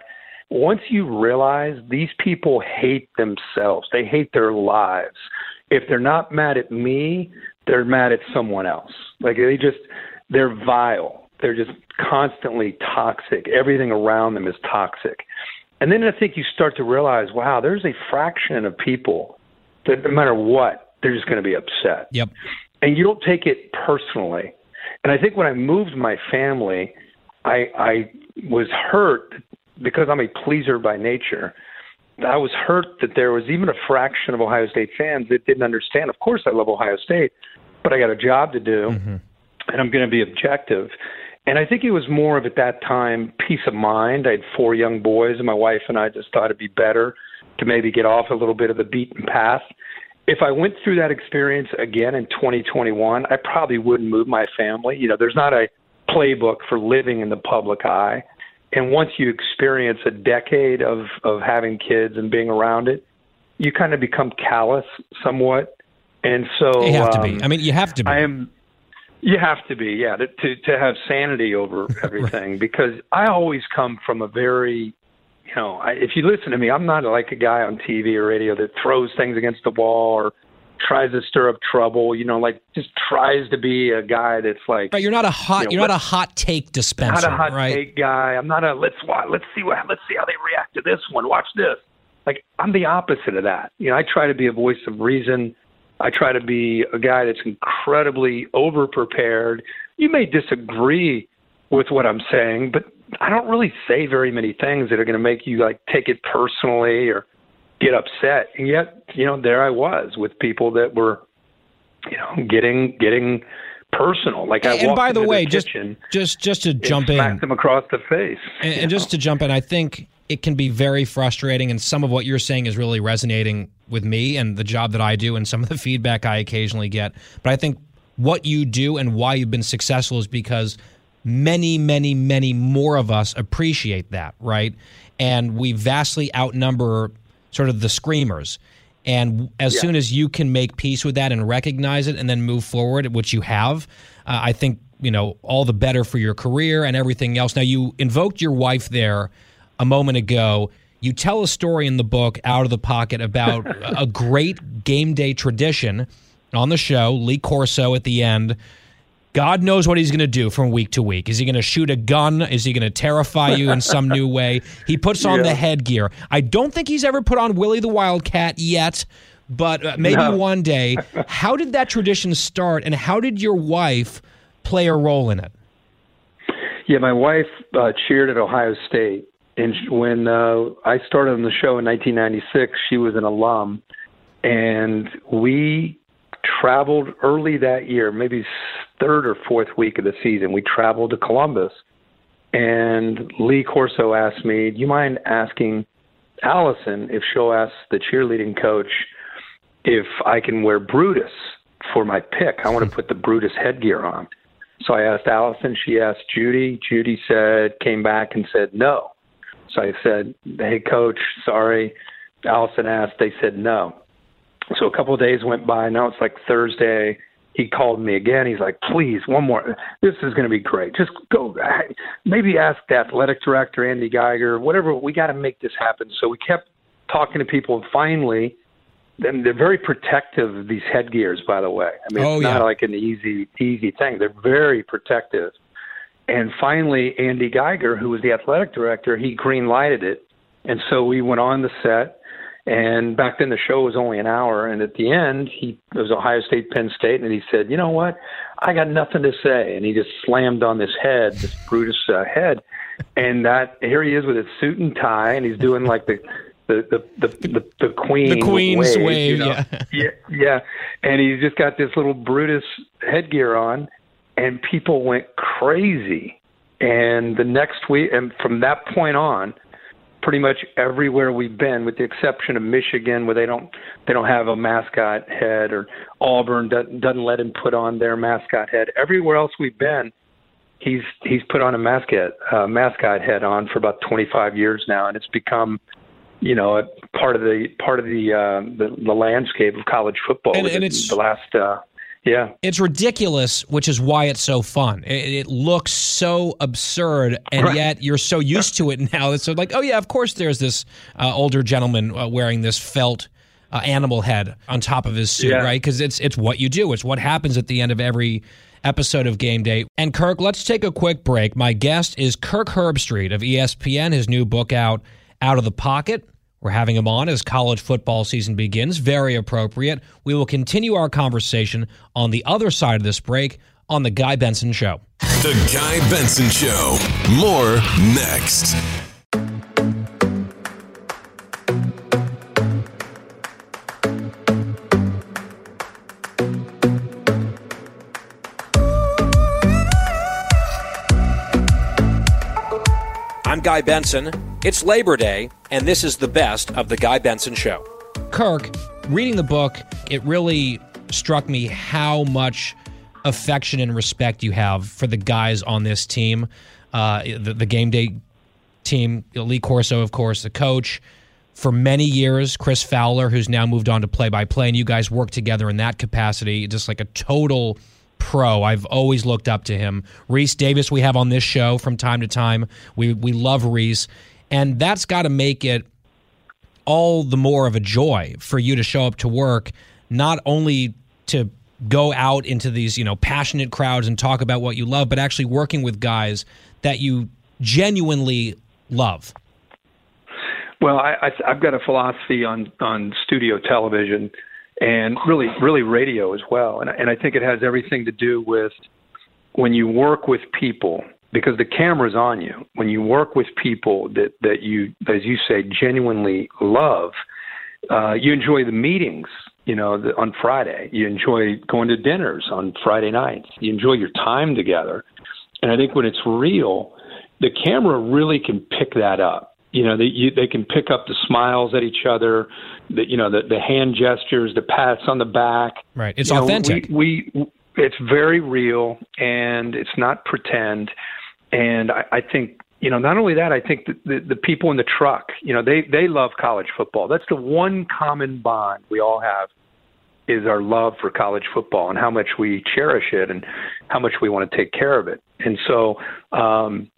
Once you realize these people hate themselves, they hate their lives. If they're not mad at me, they're mad at someone else. Like they just, they're vile. They're just constantly toxic. Everything around them is toxic. And then I think you start to realize, wow, there's a fraction of people that no matter what, they're just going to be upset. Yep. And you don't take it personally. And I think when I moved my family, I I was hurt because I'm a pleaser by nature. I was hurt that there was even a fraction of Ohio State fans that didn't understand. Of course, I love Ohio State, but I got a job to do, Mm-hmm. and I'm going to be objective. And I think it was more of at that time peace of mind. I had four young boys, and my wife and I just thought it'd be better to maybe get off a little bit of the beaten path. If I went through that experience again in 2021, I probably wouldn't move my family. You know, there's not a playbook for living in the public eye. And once you experience a decade of, of having kids and being around it, you kind of become callous somewhat. And so You have to um, be. I mean, you have to be. I am. You have to be, yeah, to to, to have sanity over [laughs] everything. Because I always come from a very, you know, I, if you listen to me, I'm not like a guy on TV or radio that throws things against the wall or tries to stir up trouble. You know, like just tries to be a guy that's like. But you're not a hot. You know, you're not a hot take dispenser, not a hot right? take guy. I'm not a let's watch, let's see what let's see how they react to this one. Watch this. Like I'm the opposite of that. You know, I try to be a voice of reason. I try to be a guy that's incredibly over prepared. You may disagree with what I'm saying, but I don't really say very many things that are going to make you like take it personally or get upset. And yet, you know, there I was with people that were, you know, getting getting personal. Like I And, by the way, just kitchen just just to jump in, smacked them across the face. And, and just to jump in, I think it can be very frustrating, and some of what you're saying is really resonating with me and the job that I do, and some of the [laughs] feedback I occasionally get. But I think what you do and why you've been successful is because many, many, many more of us appreciate that, right? And we vastly outnumber sort of the screamers. And as Yeah. soon as you can make peace with that and recognize it and then move forward, which you have, uh, I think, you know, all the better for your career and everything else. Now, you invoked your wife there a moment ago. You tell a story in the book, Out of the Pocket, about [laughs] a great game day tradition on the show, Lee Corso at the end. God knows what he's going to do from week to week. Is he going to shoot a gun? Is he going to terrify you in some new way? He puts on Yeah. the headgear. I don't think he's ever put on Willie the Wildcat yet, but uh, maybe No. one day. [laughs] How did that tradition start, and how did your wife play a role in it? Yeah, my wife uh, cheered at Ohio State, and when uh, I started on the show in 1996, she was an alum, and we traveled early that year, maybe third or fourth week of the season. We traveled to Columbus, and Lee Corso asked me, "Do you mind asking Allison if she'll ask the cheerleading coach if I can wear Brutus for my pick? I want to hmm. put the Brutus headgear on." So I asked Allison, she asked Judy. Judy said, came back and said no. So I said, hey, coach, sorry. Allison asked, they said no. So a couple of days went by. Now it's like Thursday. He called me again. He's like, please, one more. This is going to be great. Just go. Maybe ask the athletic director, Andy Geiger, whatever. We got to make this happen. So we kept talking to people. And finally, and they're very protective of these headgears, by the way. I mean, Oh, it's yeah. not like an easy, easy thing. They're very protective. And finally, Andy Geiger, who was the athletic director, he green lighted it. And so we went on the set. And back then the show was only an hour. And at the end, he it was Ohio State, Penn State, and he said, "You know what? I got nothing to say." And he just slammed on this head, this Brutus uh, head. And that here he is with his suit and tie, and he's doing like the the the the, the, queen The Queen's wave, wave, you know? yeah. [laughs] yeah yeah and he's just got this little brutus headgear on and people went crazy and the next week and from that point on pretty much everywhere we've been with the exception of Michigan where they don't they don't have a mascot head or Auburn doesn't, doesn't let him put on their mascot head. Everywhere else we've been he's he's put on a mascot uh, mascot head on for about 25 years now and it's become you know a part of the part of the uh, the, the landscape of college football And- and it's- the last uh, yeah It's ridiculous, which is why it's so fun. It, it looks so absurd, and Right. yet you're so used to it now. It's like, oh yeah, of course. There's this uh, older gentleman uh, wearing this felt uh, animal head on top of his suit, Yeah. right? Because it's it's what you do. It's what happens at the end of every episode of Game Day. And Kirk, let's take a quick break. My guest is Kirk Herbstreit of ESPN. His new book out, Out of the Pocket. We're having him on as college football season begins. Very appropriate. We will continue our conversation on the other side of this break on The Guy Benson Show. The Guy Benson Show. More next. I'm Guy Benson. It's Labor Day, and this is the best of The Guy Benson Show. Kirk, reading the book, it really struck me how much affection and respect you have for the guys on this team, uh, the, the game day team. Lee Corso, of course, the coach. For many years, Chris Fowler, who's now moved on to play by play, and you guys work together in that capacity, just like a total pro. I've always looked up to him. Rece Davis, we have on this show from time to time. We we love Rece, and that's got to make it all the more of a joy for you to show up to work, not only to go out into these, you know, passionate crowds and talk about what you love, but actually working with guys that you genuinely love. Well, I, I've got a philosophy on on studio television and really really radio as well, and and I think it has everything to do with when you work with people because the camera's on you. When you work with people that that you, as you say, genuinely love, uh, you enjoy the meetings. You know, the, on Friday, you enjoy going to dinners on Friday nights. You enjoy your time together, and I think when it's real, the camera really can pick that up you know they you, they can pick up the smiles at each other the you know the the hand gestures the pats on the back Right. It's You know, authentic. we, we it's very real and it's not pretend and I, I think you know not only that I think the, the the people in the truck you know they they love college football that's the one common bond we all have is our love for college football and how much we cherish it and how much we want to take care of it and so um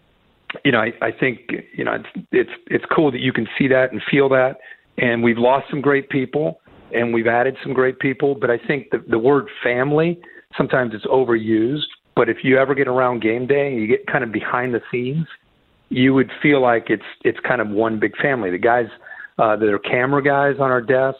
you know, I, I think you know it's, it's it's cool that you can see that and feel that. And we've lost some great people, and we've added some great people. But I think the the word family sometimes it's overused. But if you ever get around game day and you get kind of behind the scenes, you would feel like it's it's kind of one big family. The guys uh, that are camera guys on our desk,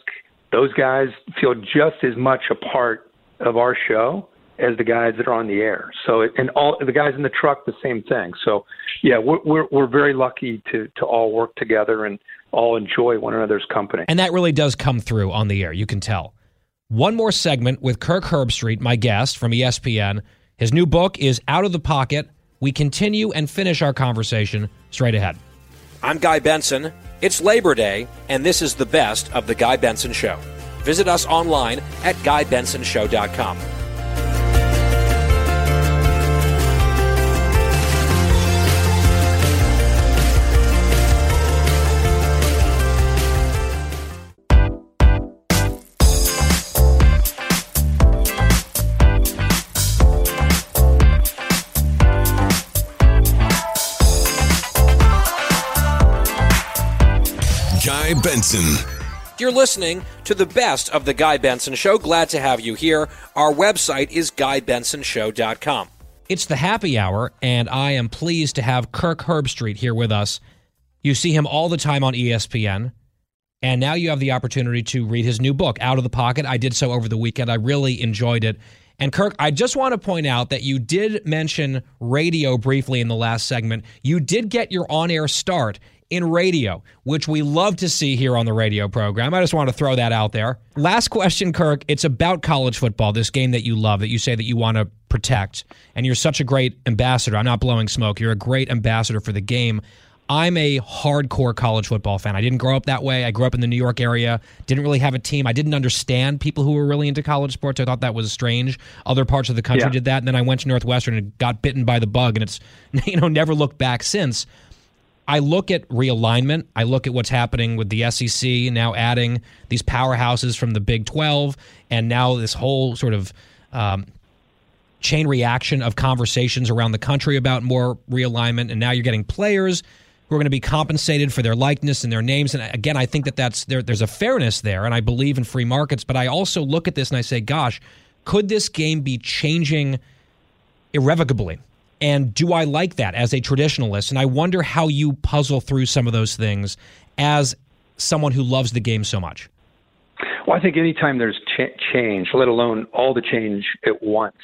those guys feel just as much a part of our show as the guys that are on the air. So, it- and all the guys in the truck, the same thing. So, yeah, we're we're, we're very lucky to to all work together and all enjoy one another's company. And that really does come through on the air. You can tell. One more segment with Kirk Herbstreit, my guest from ESPN. His new book is Out of the Pocket. We continue and finish our conversation straight ahead. I'm Guy Benson. It's Labor Day, and this is the best of The Guy Benson Show. Visit us online at GuyBensonShow.com. Benson. You're listening to the best of The Guy Benson Show. Glad to have you here. Our website is GuyBensonShow.com. It's the happy hour, and I am pleased to have Kirk Herbstreit here with us. You see him all the time on ESPN, and now you have the opportunity to read his new book, Out of the Pocket. I did so over the weekend. I really enjoyed it. And Kirk, I just want to point out that you did mention radio briefly in the last segment. You did get your on air start in radio, which we love to see here on the radio program. I just want to throw that out there. Last question, Kirk. It's about college football, this game that you love, that you say that you want to protect. And you're such a great ambassador. I'm not blowing smoke. You're a great ambassador for the game. I'm a hardcore college football fan. I didn't grow up that way. I grew up in the New York area, didn't really have a team. I didn't understand people who were really into college sports. I thought that was strange. Other parts of the country Yeah. did that. And then I went to Northwestern and got bitten by the bug, and it's, [laughs] you know, never looked back since. I look at realignment. I look at what's happening with the SEC now adding these powerhouses from the Big 12, and now this whole sort of um, chain reaction of conversations around the country about more realignment. And now you're getting players who are going to be compensated for their likeness and their names. And again, I think that that's there, there's a fairness there, and I believe in free markets. But I also look at this and I say, gosh, could this game be changing irrevocably? And do I like that as a traditionalist? And I wonder how you puzzle through some of those things as someone who loves the game so much. Well, I think anytime there's ch- change, let alone all the change at once,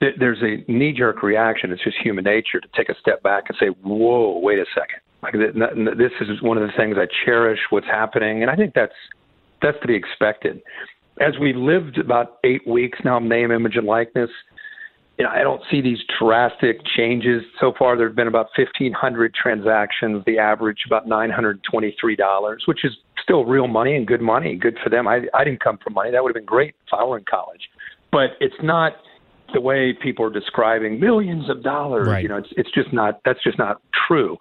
th- there's a knee jerk reaction. It's just human nature to take a step back and say, whoa, wait a second. Like th- this is one of the things I cherish what's happening. And I think that's, that's to be expected. As we lived about eight weeks now, name, image, and likeness, you know, I don't see these drastic changes. So far, there have been about 1,500 transactions, the average about $923, which is still real money and good money. Good for them. I, I didn't come from money. That would have been great if I were in college. But it's not the way people are describing millions of dollars. Right. You know, it's, it's just not, that's just not true.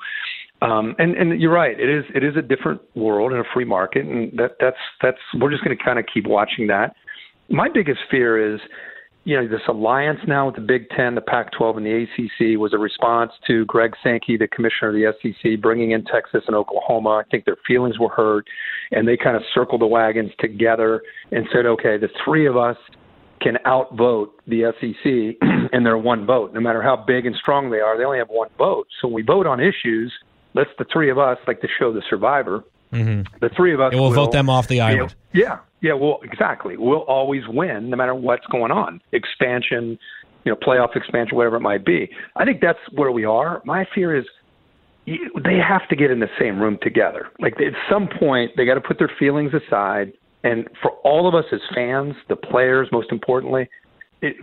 Um, and, and you're right. It is, it is a different world in a free market. And that, that's, that's, we're just going to kind of keep watching that. My biggest fear is, you know, this alliance now with the Big Ten, the Pac 12, and the ACC was a response to Greg Sankey, the commissioner of the SEC, bringing in Texas and Oklahoma. I think their feelings were hurt, and they kind of circled the wagons together and said, okay, the three of us can outvote the SEC, and [clears throat] they're one vote. No matter how big and strong they are, they only have one vote. So when we vote on issues, let's the three of us, like the show The Survivor, Mm-hmm. the three of us It will vote them off the you know, island. yeah, yeah. Well, exactly. We'll always win, no matter what's going on. Expansion, you know, playoff expansion, whatever it might be. I think that's where we are. My fear is you, they have to get in the same room together. Like at some point, they got to put their feelings aside. And for all of us as fans, the players, most importantly, it,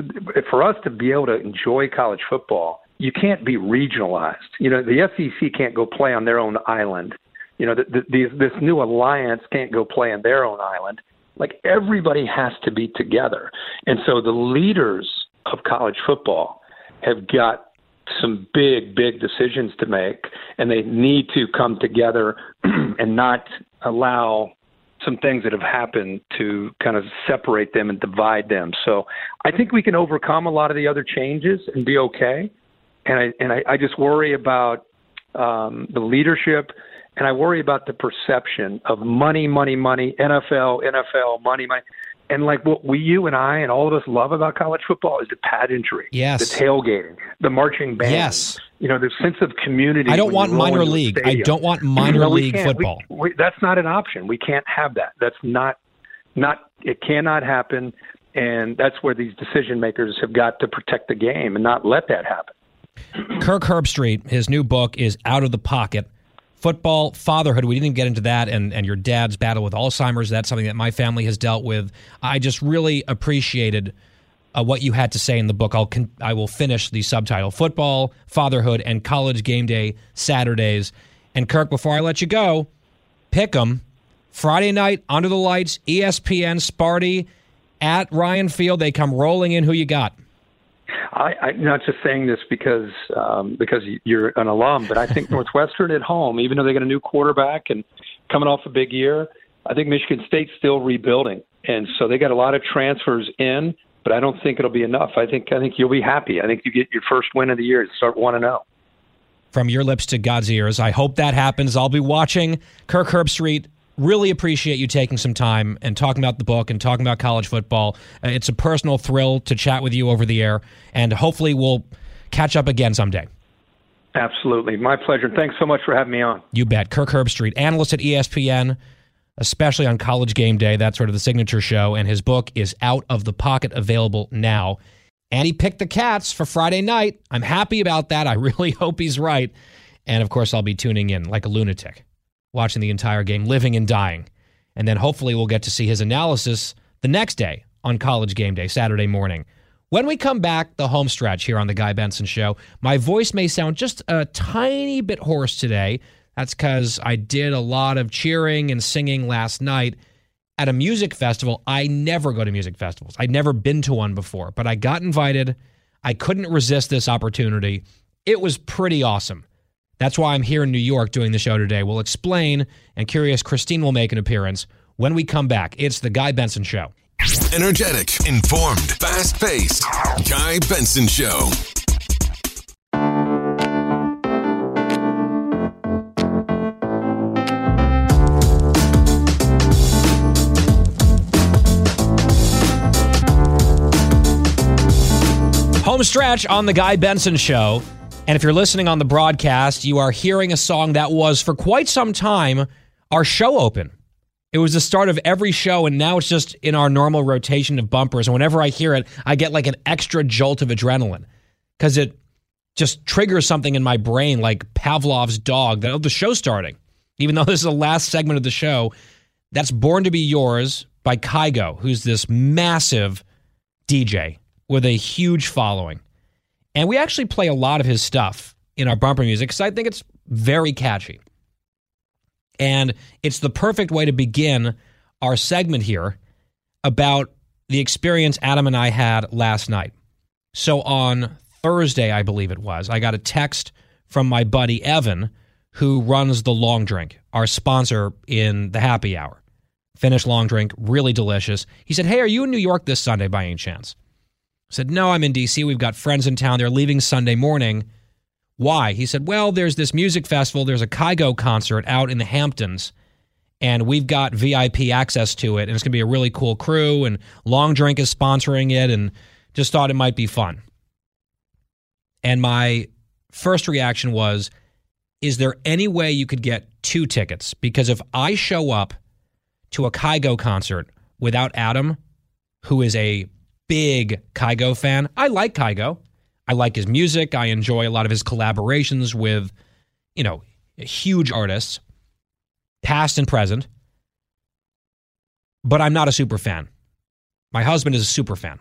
for us to be able to enjoy college football, you can't be regionalized. You know, the SEC can't go play on their own island. You know, the, the, these, this new alliance can't go play in their own island. Like everybody has to be together. And so the leaders of college football have got some big, big decisions to make, and they need to come together [clears throat] and not allow some things that have happened to kind of separate them and divide them. So I think we can overcome a lot of the other changes and be okay. And I and I, I just worry about um, the leadership, and I worry about the perception of money, money, money, NFL, NFL, money, money. And like what we, you and I, and all of us love about college football is the pageantry, Yes. the tailgating, the marching band, Yes. you know, the sense of community. I don't want minor league. I don't want minor No, league can't. We- football. we, that's not an option. We can't have that. That's not not it cannot happen and that's where these decision makers have got to protect the game and not let that happen. Kirk Herbstreit, his new book is Out of the Pocket. Football, fatherhood, we didn't even get into that, and, and your dad's battle with Alzheimer's. That's something that my family has dealt with. I just really appreciated uh, what you had to say in the book. I'll con- I will finish the subtitle Football, Fatherhood, and College Game Day Saturdays. And Kirk, before I let you go, pick 'em. Friday night, under the lights, ESPN, Sparty at Ryan Field. They come rolling in. Who you got? I, I'm not just saying this because um, because you're an alum, but I think [laughs] Northwestern at home, even though they got a new quarterback and coming off a big year, I think Michigan State's still rebuilding, and so they got a lot of transfers in. But I don't think it'll be enough. I think I think you'll be happy. I think you get your first win of the year. Start one and oh. zero. from your lips to God's ears. I hope that happens. I'll be watching. Kirk Herbstreit, really appreciate you taking some time and talking about the book and talking about college football. Uh, It's a personal thrill to chat with you over the air, and hopefully we'll catch up again someday. Absolutely, my pleasure. Thanks so much for having me on. You bet. Kirk Herbstreit, analyst at ESPN, especially on College Game Day. That's sort of the signature show. And his book is Out of the Pocket, available now. And he picked the Cats for Friday night. I'm happy about that. I [laughs] really hope he's right. And of course, I'll be tuning in like a lunatic, watching the entire game, living and dying. And then hopefully we'll get to see his analysis the next day on college game day, Saturday morning. When we come back, the home stretch here on The Guy Benson Show, my voice may sound just a tiny bit hoarse today. That's because I did a lot of cheering and singing last night at a music festival. I never go to music festivals, I'd never been to one before, but I got invited. I couldn't resist this opportunity. It was pretty awesome. That's why I'm here in New York doing the show today. We'll explain, and Curious Christine will make an appearance when we come back. It's The Guy Benson Show. Energetic, informed, fast paced. Guy Benson Show. Home stretch on The Guy Benson Show. And if you're listening on the broadcast, you are hearing a song that was for quite some time our show open. It was the start of every show, and now it's just in our normal rotation of bumpers. And whenever I hear it, I get like an extra jolt of adrenaline because it just triggers something in my brain like Pavlov's dog that the show's starting. Even though [laughs] this is the last segment of the show, that's Born to Be Yours by Kygo, who's this massive DJ with a huge following. And we actually play a lot of his stuff in our bumper music because I think it's very catchy. And it's the perfect way to begin our segment here about the experience Adam and I had last night. So on Thursday, I believe it was, I got a text from my buddy Evan, who runs the Long Drink, our sponsor in the happy hour. Finnish long drink, really delicious. He said, Hey, are you in New York this Sunday by any chance? Said, No, I'm in DC. We've got friends in town. They're leaving Sunday morning. Why? He said, Well, there's this music festival. There's a Kygo concert out in the Hamptons, and we've got VIP access to it. And it's going to be a really cool crew. And Long Drink is sponsoring it, and just thought it might be fun. And my first reaction was, Is there any way you could get two tickets? Because if I show up to a Kygo concert without Adam, who is a big Kygo fan. I like Kygo. I like his music. I enjoy a lot of his collaborations with, you know, huge artists, past and present. But I'm not a super fan. My husband is a super fan.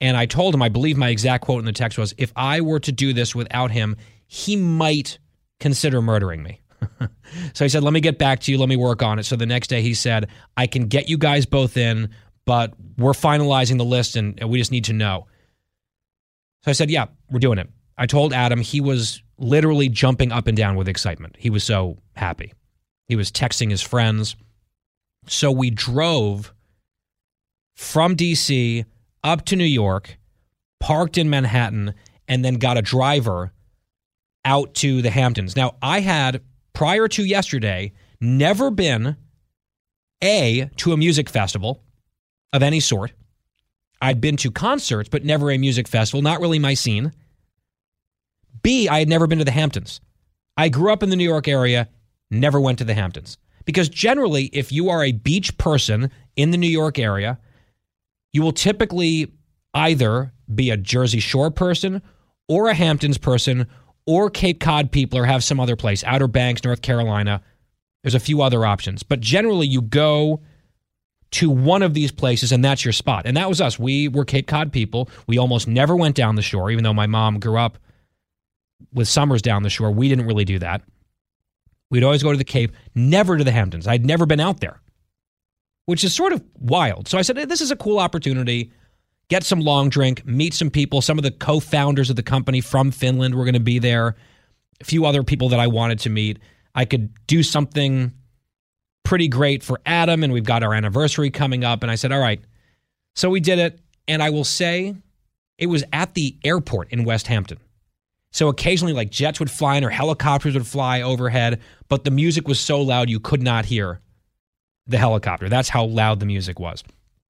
And I told him, I believe my exact quote in the text was if I were to do this without him, he might consider murdering me. [laughs] so he said, Let me get back to you. Let me work on it. So the next day he said, I can get you guys both in, but we're finalizing the list and, and we just need to know. So I said, Yeah, we're doing it. I told Adam he was literally jumping up and down with excitement. He was so happy. He was texting his friends. So we drove from DC up to New York, parked in Manhattan, and then got a driver out to the Hamptons. Now, I had, prior to yesterday, never been A, to a music festival of any sort. I'd been to concerts, but never a music festival, not really my scene. B, I had never been to the Hamptons. I grew up in the New York area, never went to the Hamptons. Because generally, if you are a beach person in the New York area, you will typically either be a Jersey Shore person or a Hamptons person or Cape Cod people or have some other place, Outer Banks, North Carolina. There's a few other options. But generally, you go to one of these places and that's your spot. And that was us. We were Cape Cod people. We almost never went down the shore, even though my mom grew up with summers down the shore. We didn't really do that. We'd always go to the Cape, never to the Hamptons. I'd never been out there, which is sort of wild. So I said, hey, this is a cool opportunity. Get some long drink, meet some people. Some of the co founders of the company from Finland were going to be there. A few other people that I wanted to meet. I could do something pretty great for Adam, and we've got our anniversary coming up. And I said, all right. So we did it. And I will say it was at the airport in Westhampton. So occasionally, like jets would fly in or helicopters would fly overhead, but the music was so loud you could not hear the helicopter. That's how loud the music was.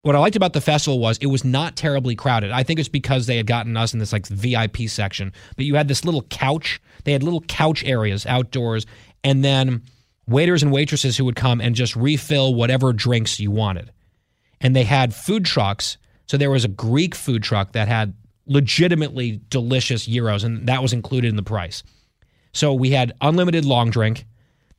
What I liked about the festival was it was not terribly crowded. I think it's because they had gotten us in this like VIP section, but you had this little couch. They had little couch areas outdoors, and then waiters and waitresses who would come and just refill whatever drinks you wanted. And they had food trucks. So there was a Greek food truck that had legitimately delicious gyros, and that was included in the price. So we had unlimited long drink.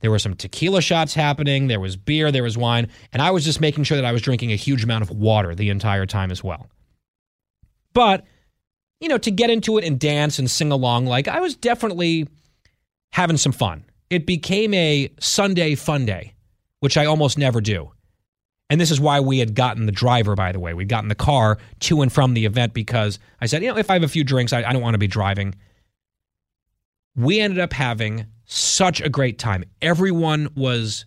There were some tequila shots happening. There was beer. There was wine. And I was just making sure that I was drinking a huge amount of water the entire time as well. But, you know, to get into it and dance and sing along, like I was definitely having some fun. It became a Sunday fun day, which I almost never do. And this is why we had gotten the driver, by the way. We'd gotten the car to and from the event because I said, you know, if I have a few drinks, I, I don't want to be driving. We ended up having such a great time. Everyone was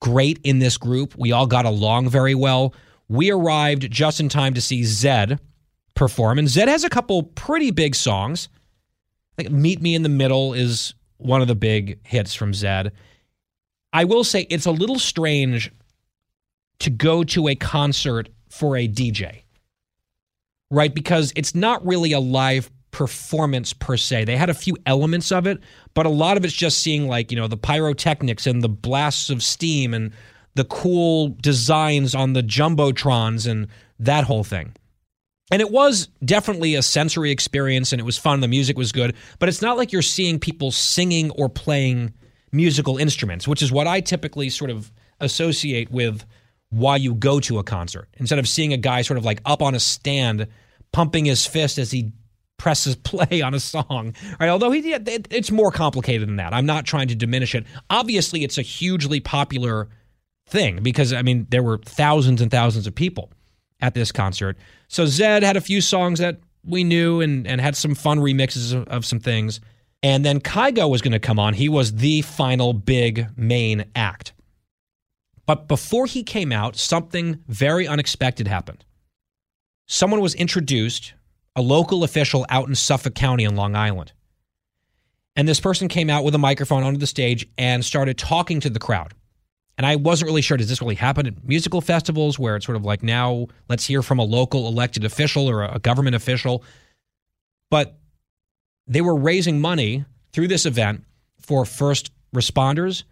great in this group. We all got along very well. We arrived just in time to see Zedd perform. And Zedd has a couple pretty big songs. Think Meet Me in the Middle is one of the big hits from Zedd. I will say it's a little strange to go to a concert for a DJ, right? Because it's not really a live performance per se. They had a few elements of it, but a lot of it's just seeing like, you know, the pyrotechnics and the blasts of steam and the cool designs on the jumbotrons and that whole thing. And it was definitely a sensory experience and it was fun. The music was good, but it's not like you're seeing people singing or playing musical instruments, which is what I typically sort of associate with why you go to a concert. Instead of seeing a guy sort of like up on a stand pumping his fist as he presses [laughs] play on a song, right? Although he, it's more complicated than that. I'm not trying to diminish it. Obviously, it's a hugely popular thing because, I mean, there were thousands and thousands of people at this concert. So Zedd had a few songs that we knew and, and had some fun remixes of, of some things. And then Kygo was going to come on. He was the final big main act. But before he came out, something very unexpected happened. Someone was introduced, a local official out in Suffolk County in Long Island. And this person came out with a microphone onto the stage and started talking to the crowd. And I wasn't really sure, does this really happen at musical festivals where it's sort of like now let's hear from a local elected official or a government official? But they were raising money through this event for first responders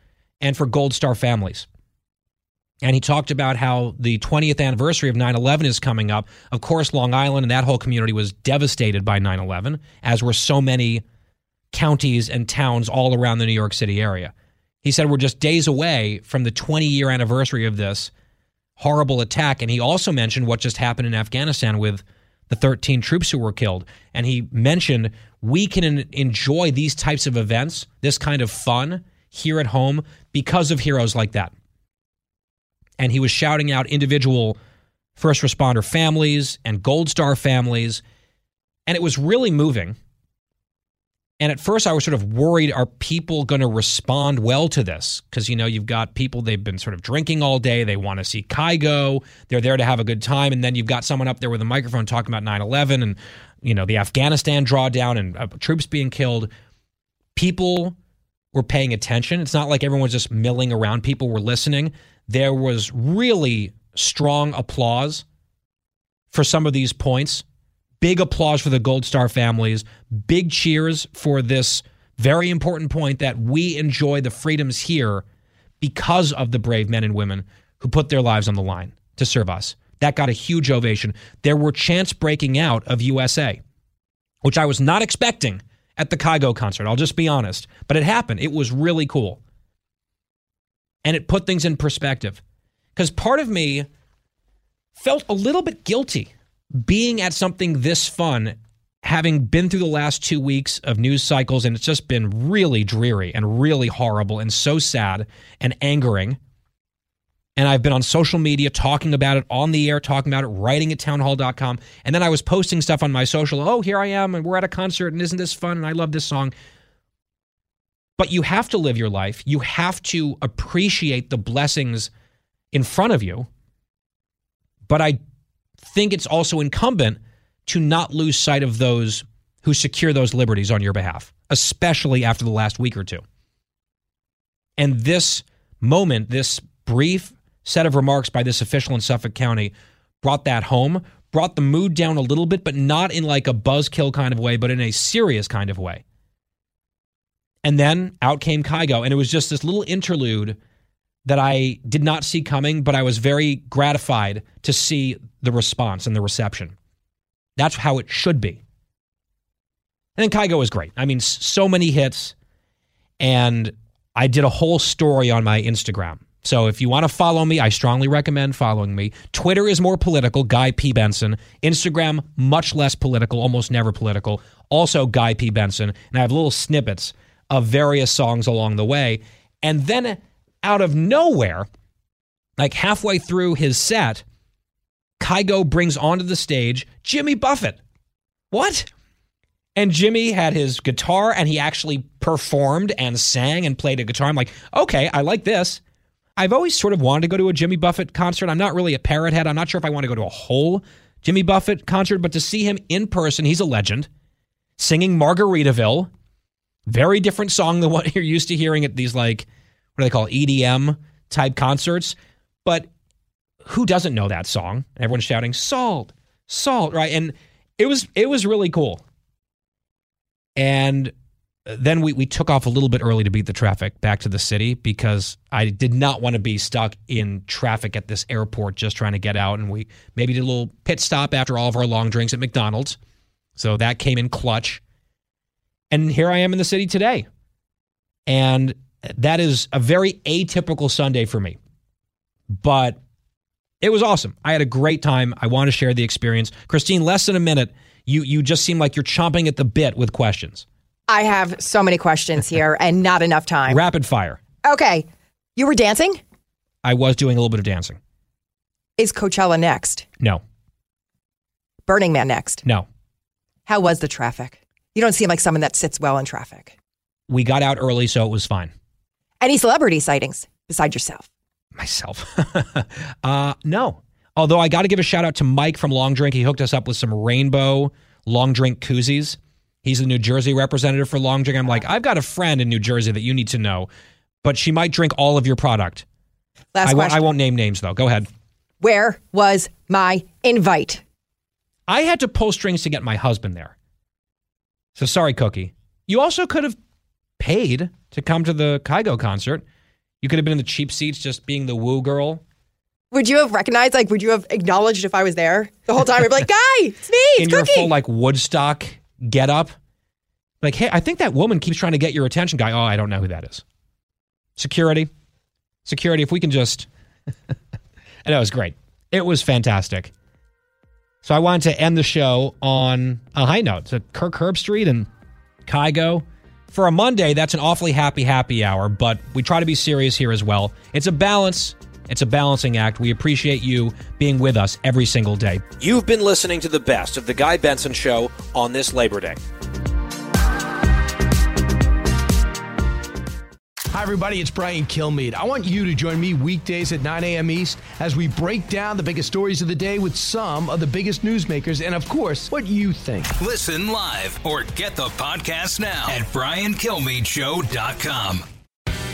and for Gold Star families. And he talked about how the 20th anniversary of 9 11 is coming up. Of course, Long Island and that whole community was devastated by 9 11, as were so many counties and towns all around the New York City area. He said we're just days away from the 20 year anniversary of this horrible attack. And he also mentioned what just happened in Afghanistan with the 13 troops who were killed. And he mentioned we can enjoy these types of events, this kind of fun here at home because of heroes like that. And he was shouting out individual first responder families and Gold Star families. And it was really moving. And at first, I was sort of worried are people going to respond well to this? Because, you know, you've got people, they've been sort of drinking all day. They want to see Kygo. They're there to have a good time. And then you've got someone up there with a microphone talking about 9 11 and, you know, the Afghanistan drawdown and uh, troops being killed. People were paying attention. It's not like everyone's just milling around. People were listening. There was really strong applause for some of these points Big applause for the Gold Star families. Big cheers for this very important point that we enjoy the freedoms here because of the brave men and women who put their lives on the line to serve us. That got a huge ovation. There were chants breaking out of USA, which I was not expecting at the Kygo concert. I'll just be honest. But it happened. It was really cool. And it put things in perspective. Because part of me felt a little bit guilty being at something this fun, having been through the last two weeks of news cycles, and it's just been really dreary and really horrible and so sad and angering. And I've been on social media talking about it on the air, talking about it, writing at townhall.com. And then I was posting stuff on my social. Oh, here I am, and we're at a concert, and isn't this fun? And I love this song. But you have to live your life. You have to appreciate the blessings in front of you. But I think it's also incumbent to not lose sight of those who secure those liberties on your behalf, especially after the last week or two. And this moment, this brief set of remarks by this official in Suffolk County brought that home, brought the mood down a little bit, but not in like a buzzkill kind of way, but in a serious kind of way. And then out came Kygo, and it was just this little interlude that I did not see coming, but I was very gratified to see the response and the reception. That's how it should be. And then Kygo was great. I mean, so many hits. and I did a whole story on my Instagram. So if you want to follow me, I strongly recommend following me. Twitter is more political, Guy P. Benson. Instagram, much less political, almost never political. Also, Guy P. Benson. And I have little snippets of various songs along the way. And then out of nowhere, like halfway through his set, Kygo brings onto the stage Jimmy Buffett. What? And Jimmy had his guitar and he actually performed and sang and played a guitar. I'm like, okay, I like this. I've always sort of wanted to go to a Jimmy Buffett concert. I'm not really a parrot head. I'm not sure if I want to go to a whole Jimmy Buffett concert, but to see him in person, he's a legend. Singing Margaritaville, very different song than what [laughs] you're used to hearing at these like what do they call EDM type concerts. But who doesn't know that song? Everyone's shouting salt, salt, right? And it was it was really cool. And then we, we took off a little bit early to beat the traffic back to the city because I did not want to be stuck in traffic at this airport just trying to get out. And we maybe did a little pit stop after all of our long drinks at McDonald's. So that came in clutch. And here I am in the city today. And that is a very atypical Sunday for me. But it was awesome. I had a great time. I want to share the experience. Christine, less than a minute. You you just seem like you're chomping at the bit with questions. I have so many questions here and not enough time. Rapid fire. Okay. You were dancing? I was doing a little bit of dancing. Is Coachella next? No. Burning Man next? No. How was the traffic? You don't seem like someone that sits well in traffic. We got out early, so it was fine. Any celebrity sightings besides yourself? Myself. [laughs] uh, no. Although I got to give a shout out to Mike from Long Drink. He hooked us up with some rainbow long drink koozies. He's the New Jersey representative for Long Drink. I'm like, I've got a friend in New Jersey that you need to know, but she might drink all of your product. Last I, won't. I won't name names though. Go ahead. Where was my invite? I had to pull strings to get my husband there. So sorry, Cookie. You also could have paid to come to the Kygo concert. You could have been in the cheap seats, just being the woo girl. Would you have recognized, like, would you have acknowledged if I was there the whole time? You'd be like, [laughs] Guy, it's me, it's in your full like Woodstock get up. Like, hey, I think that woman keeps trying to get your attention, guy. Oh, I don't know who that is. Security. Security, if we can just [laughs] and it was great. It was fantastic. So I wanted to end the show on a high note. So Kirk Herbstreit and Kygo. For a Monday, that's an awfully happy, happy hour, but we try to be serious here as well. It's a balance. It's a balancing act. We appreciate you being with us every single day. You've been listening to the best of the Guy Benson Show on this Labor Day. Hi, everybody, it's Brian Kilmeade. I want you to join me weekdays at 9 a.m. East as we break down the biggest stories of the day with some of the biggest newsmakers and, of course, what you think. Listen live or get the podcast now at briankilmeadshow.com.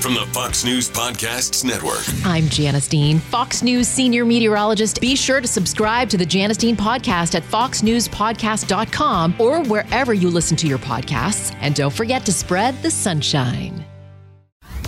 From the Fox News Podcasts Network. I'm Janice Dean, Fox News senior meteorologist. Be sure to subscribe to the Janice Dean podcast at foxnewspodcast.com or wherever you listen to your podcasts. And don't forget to spread the sunshine.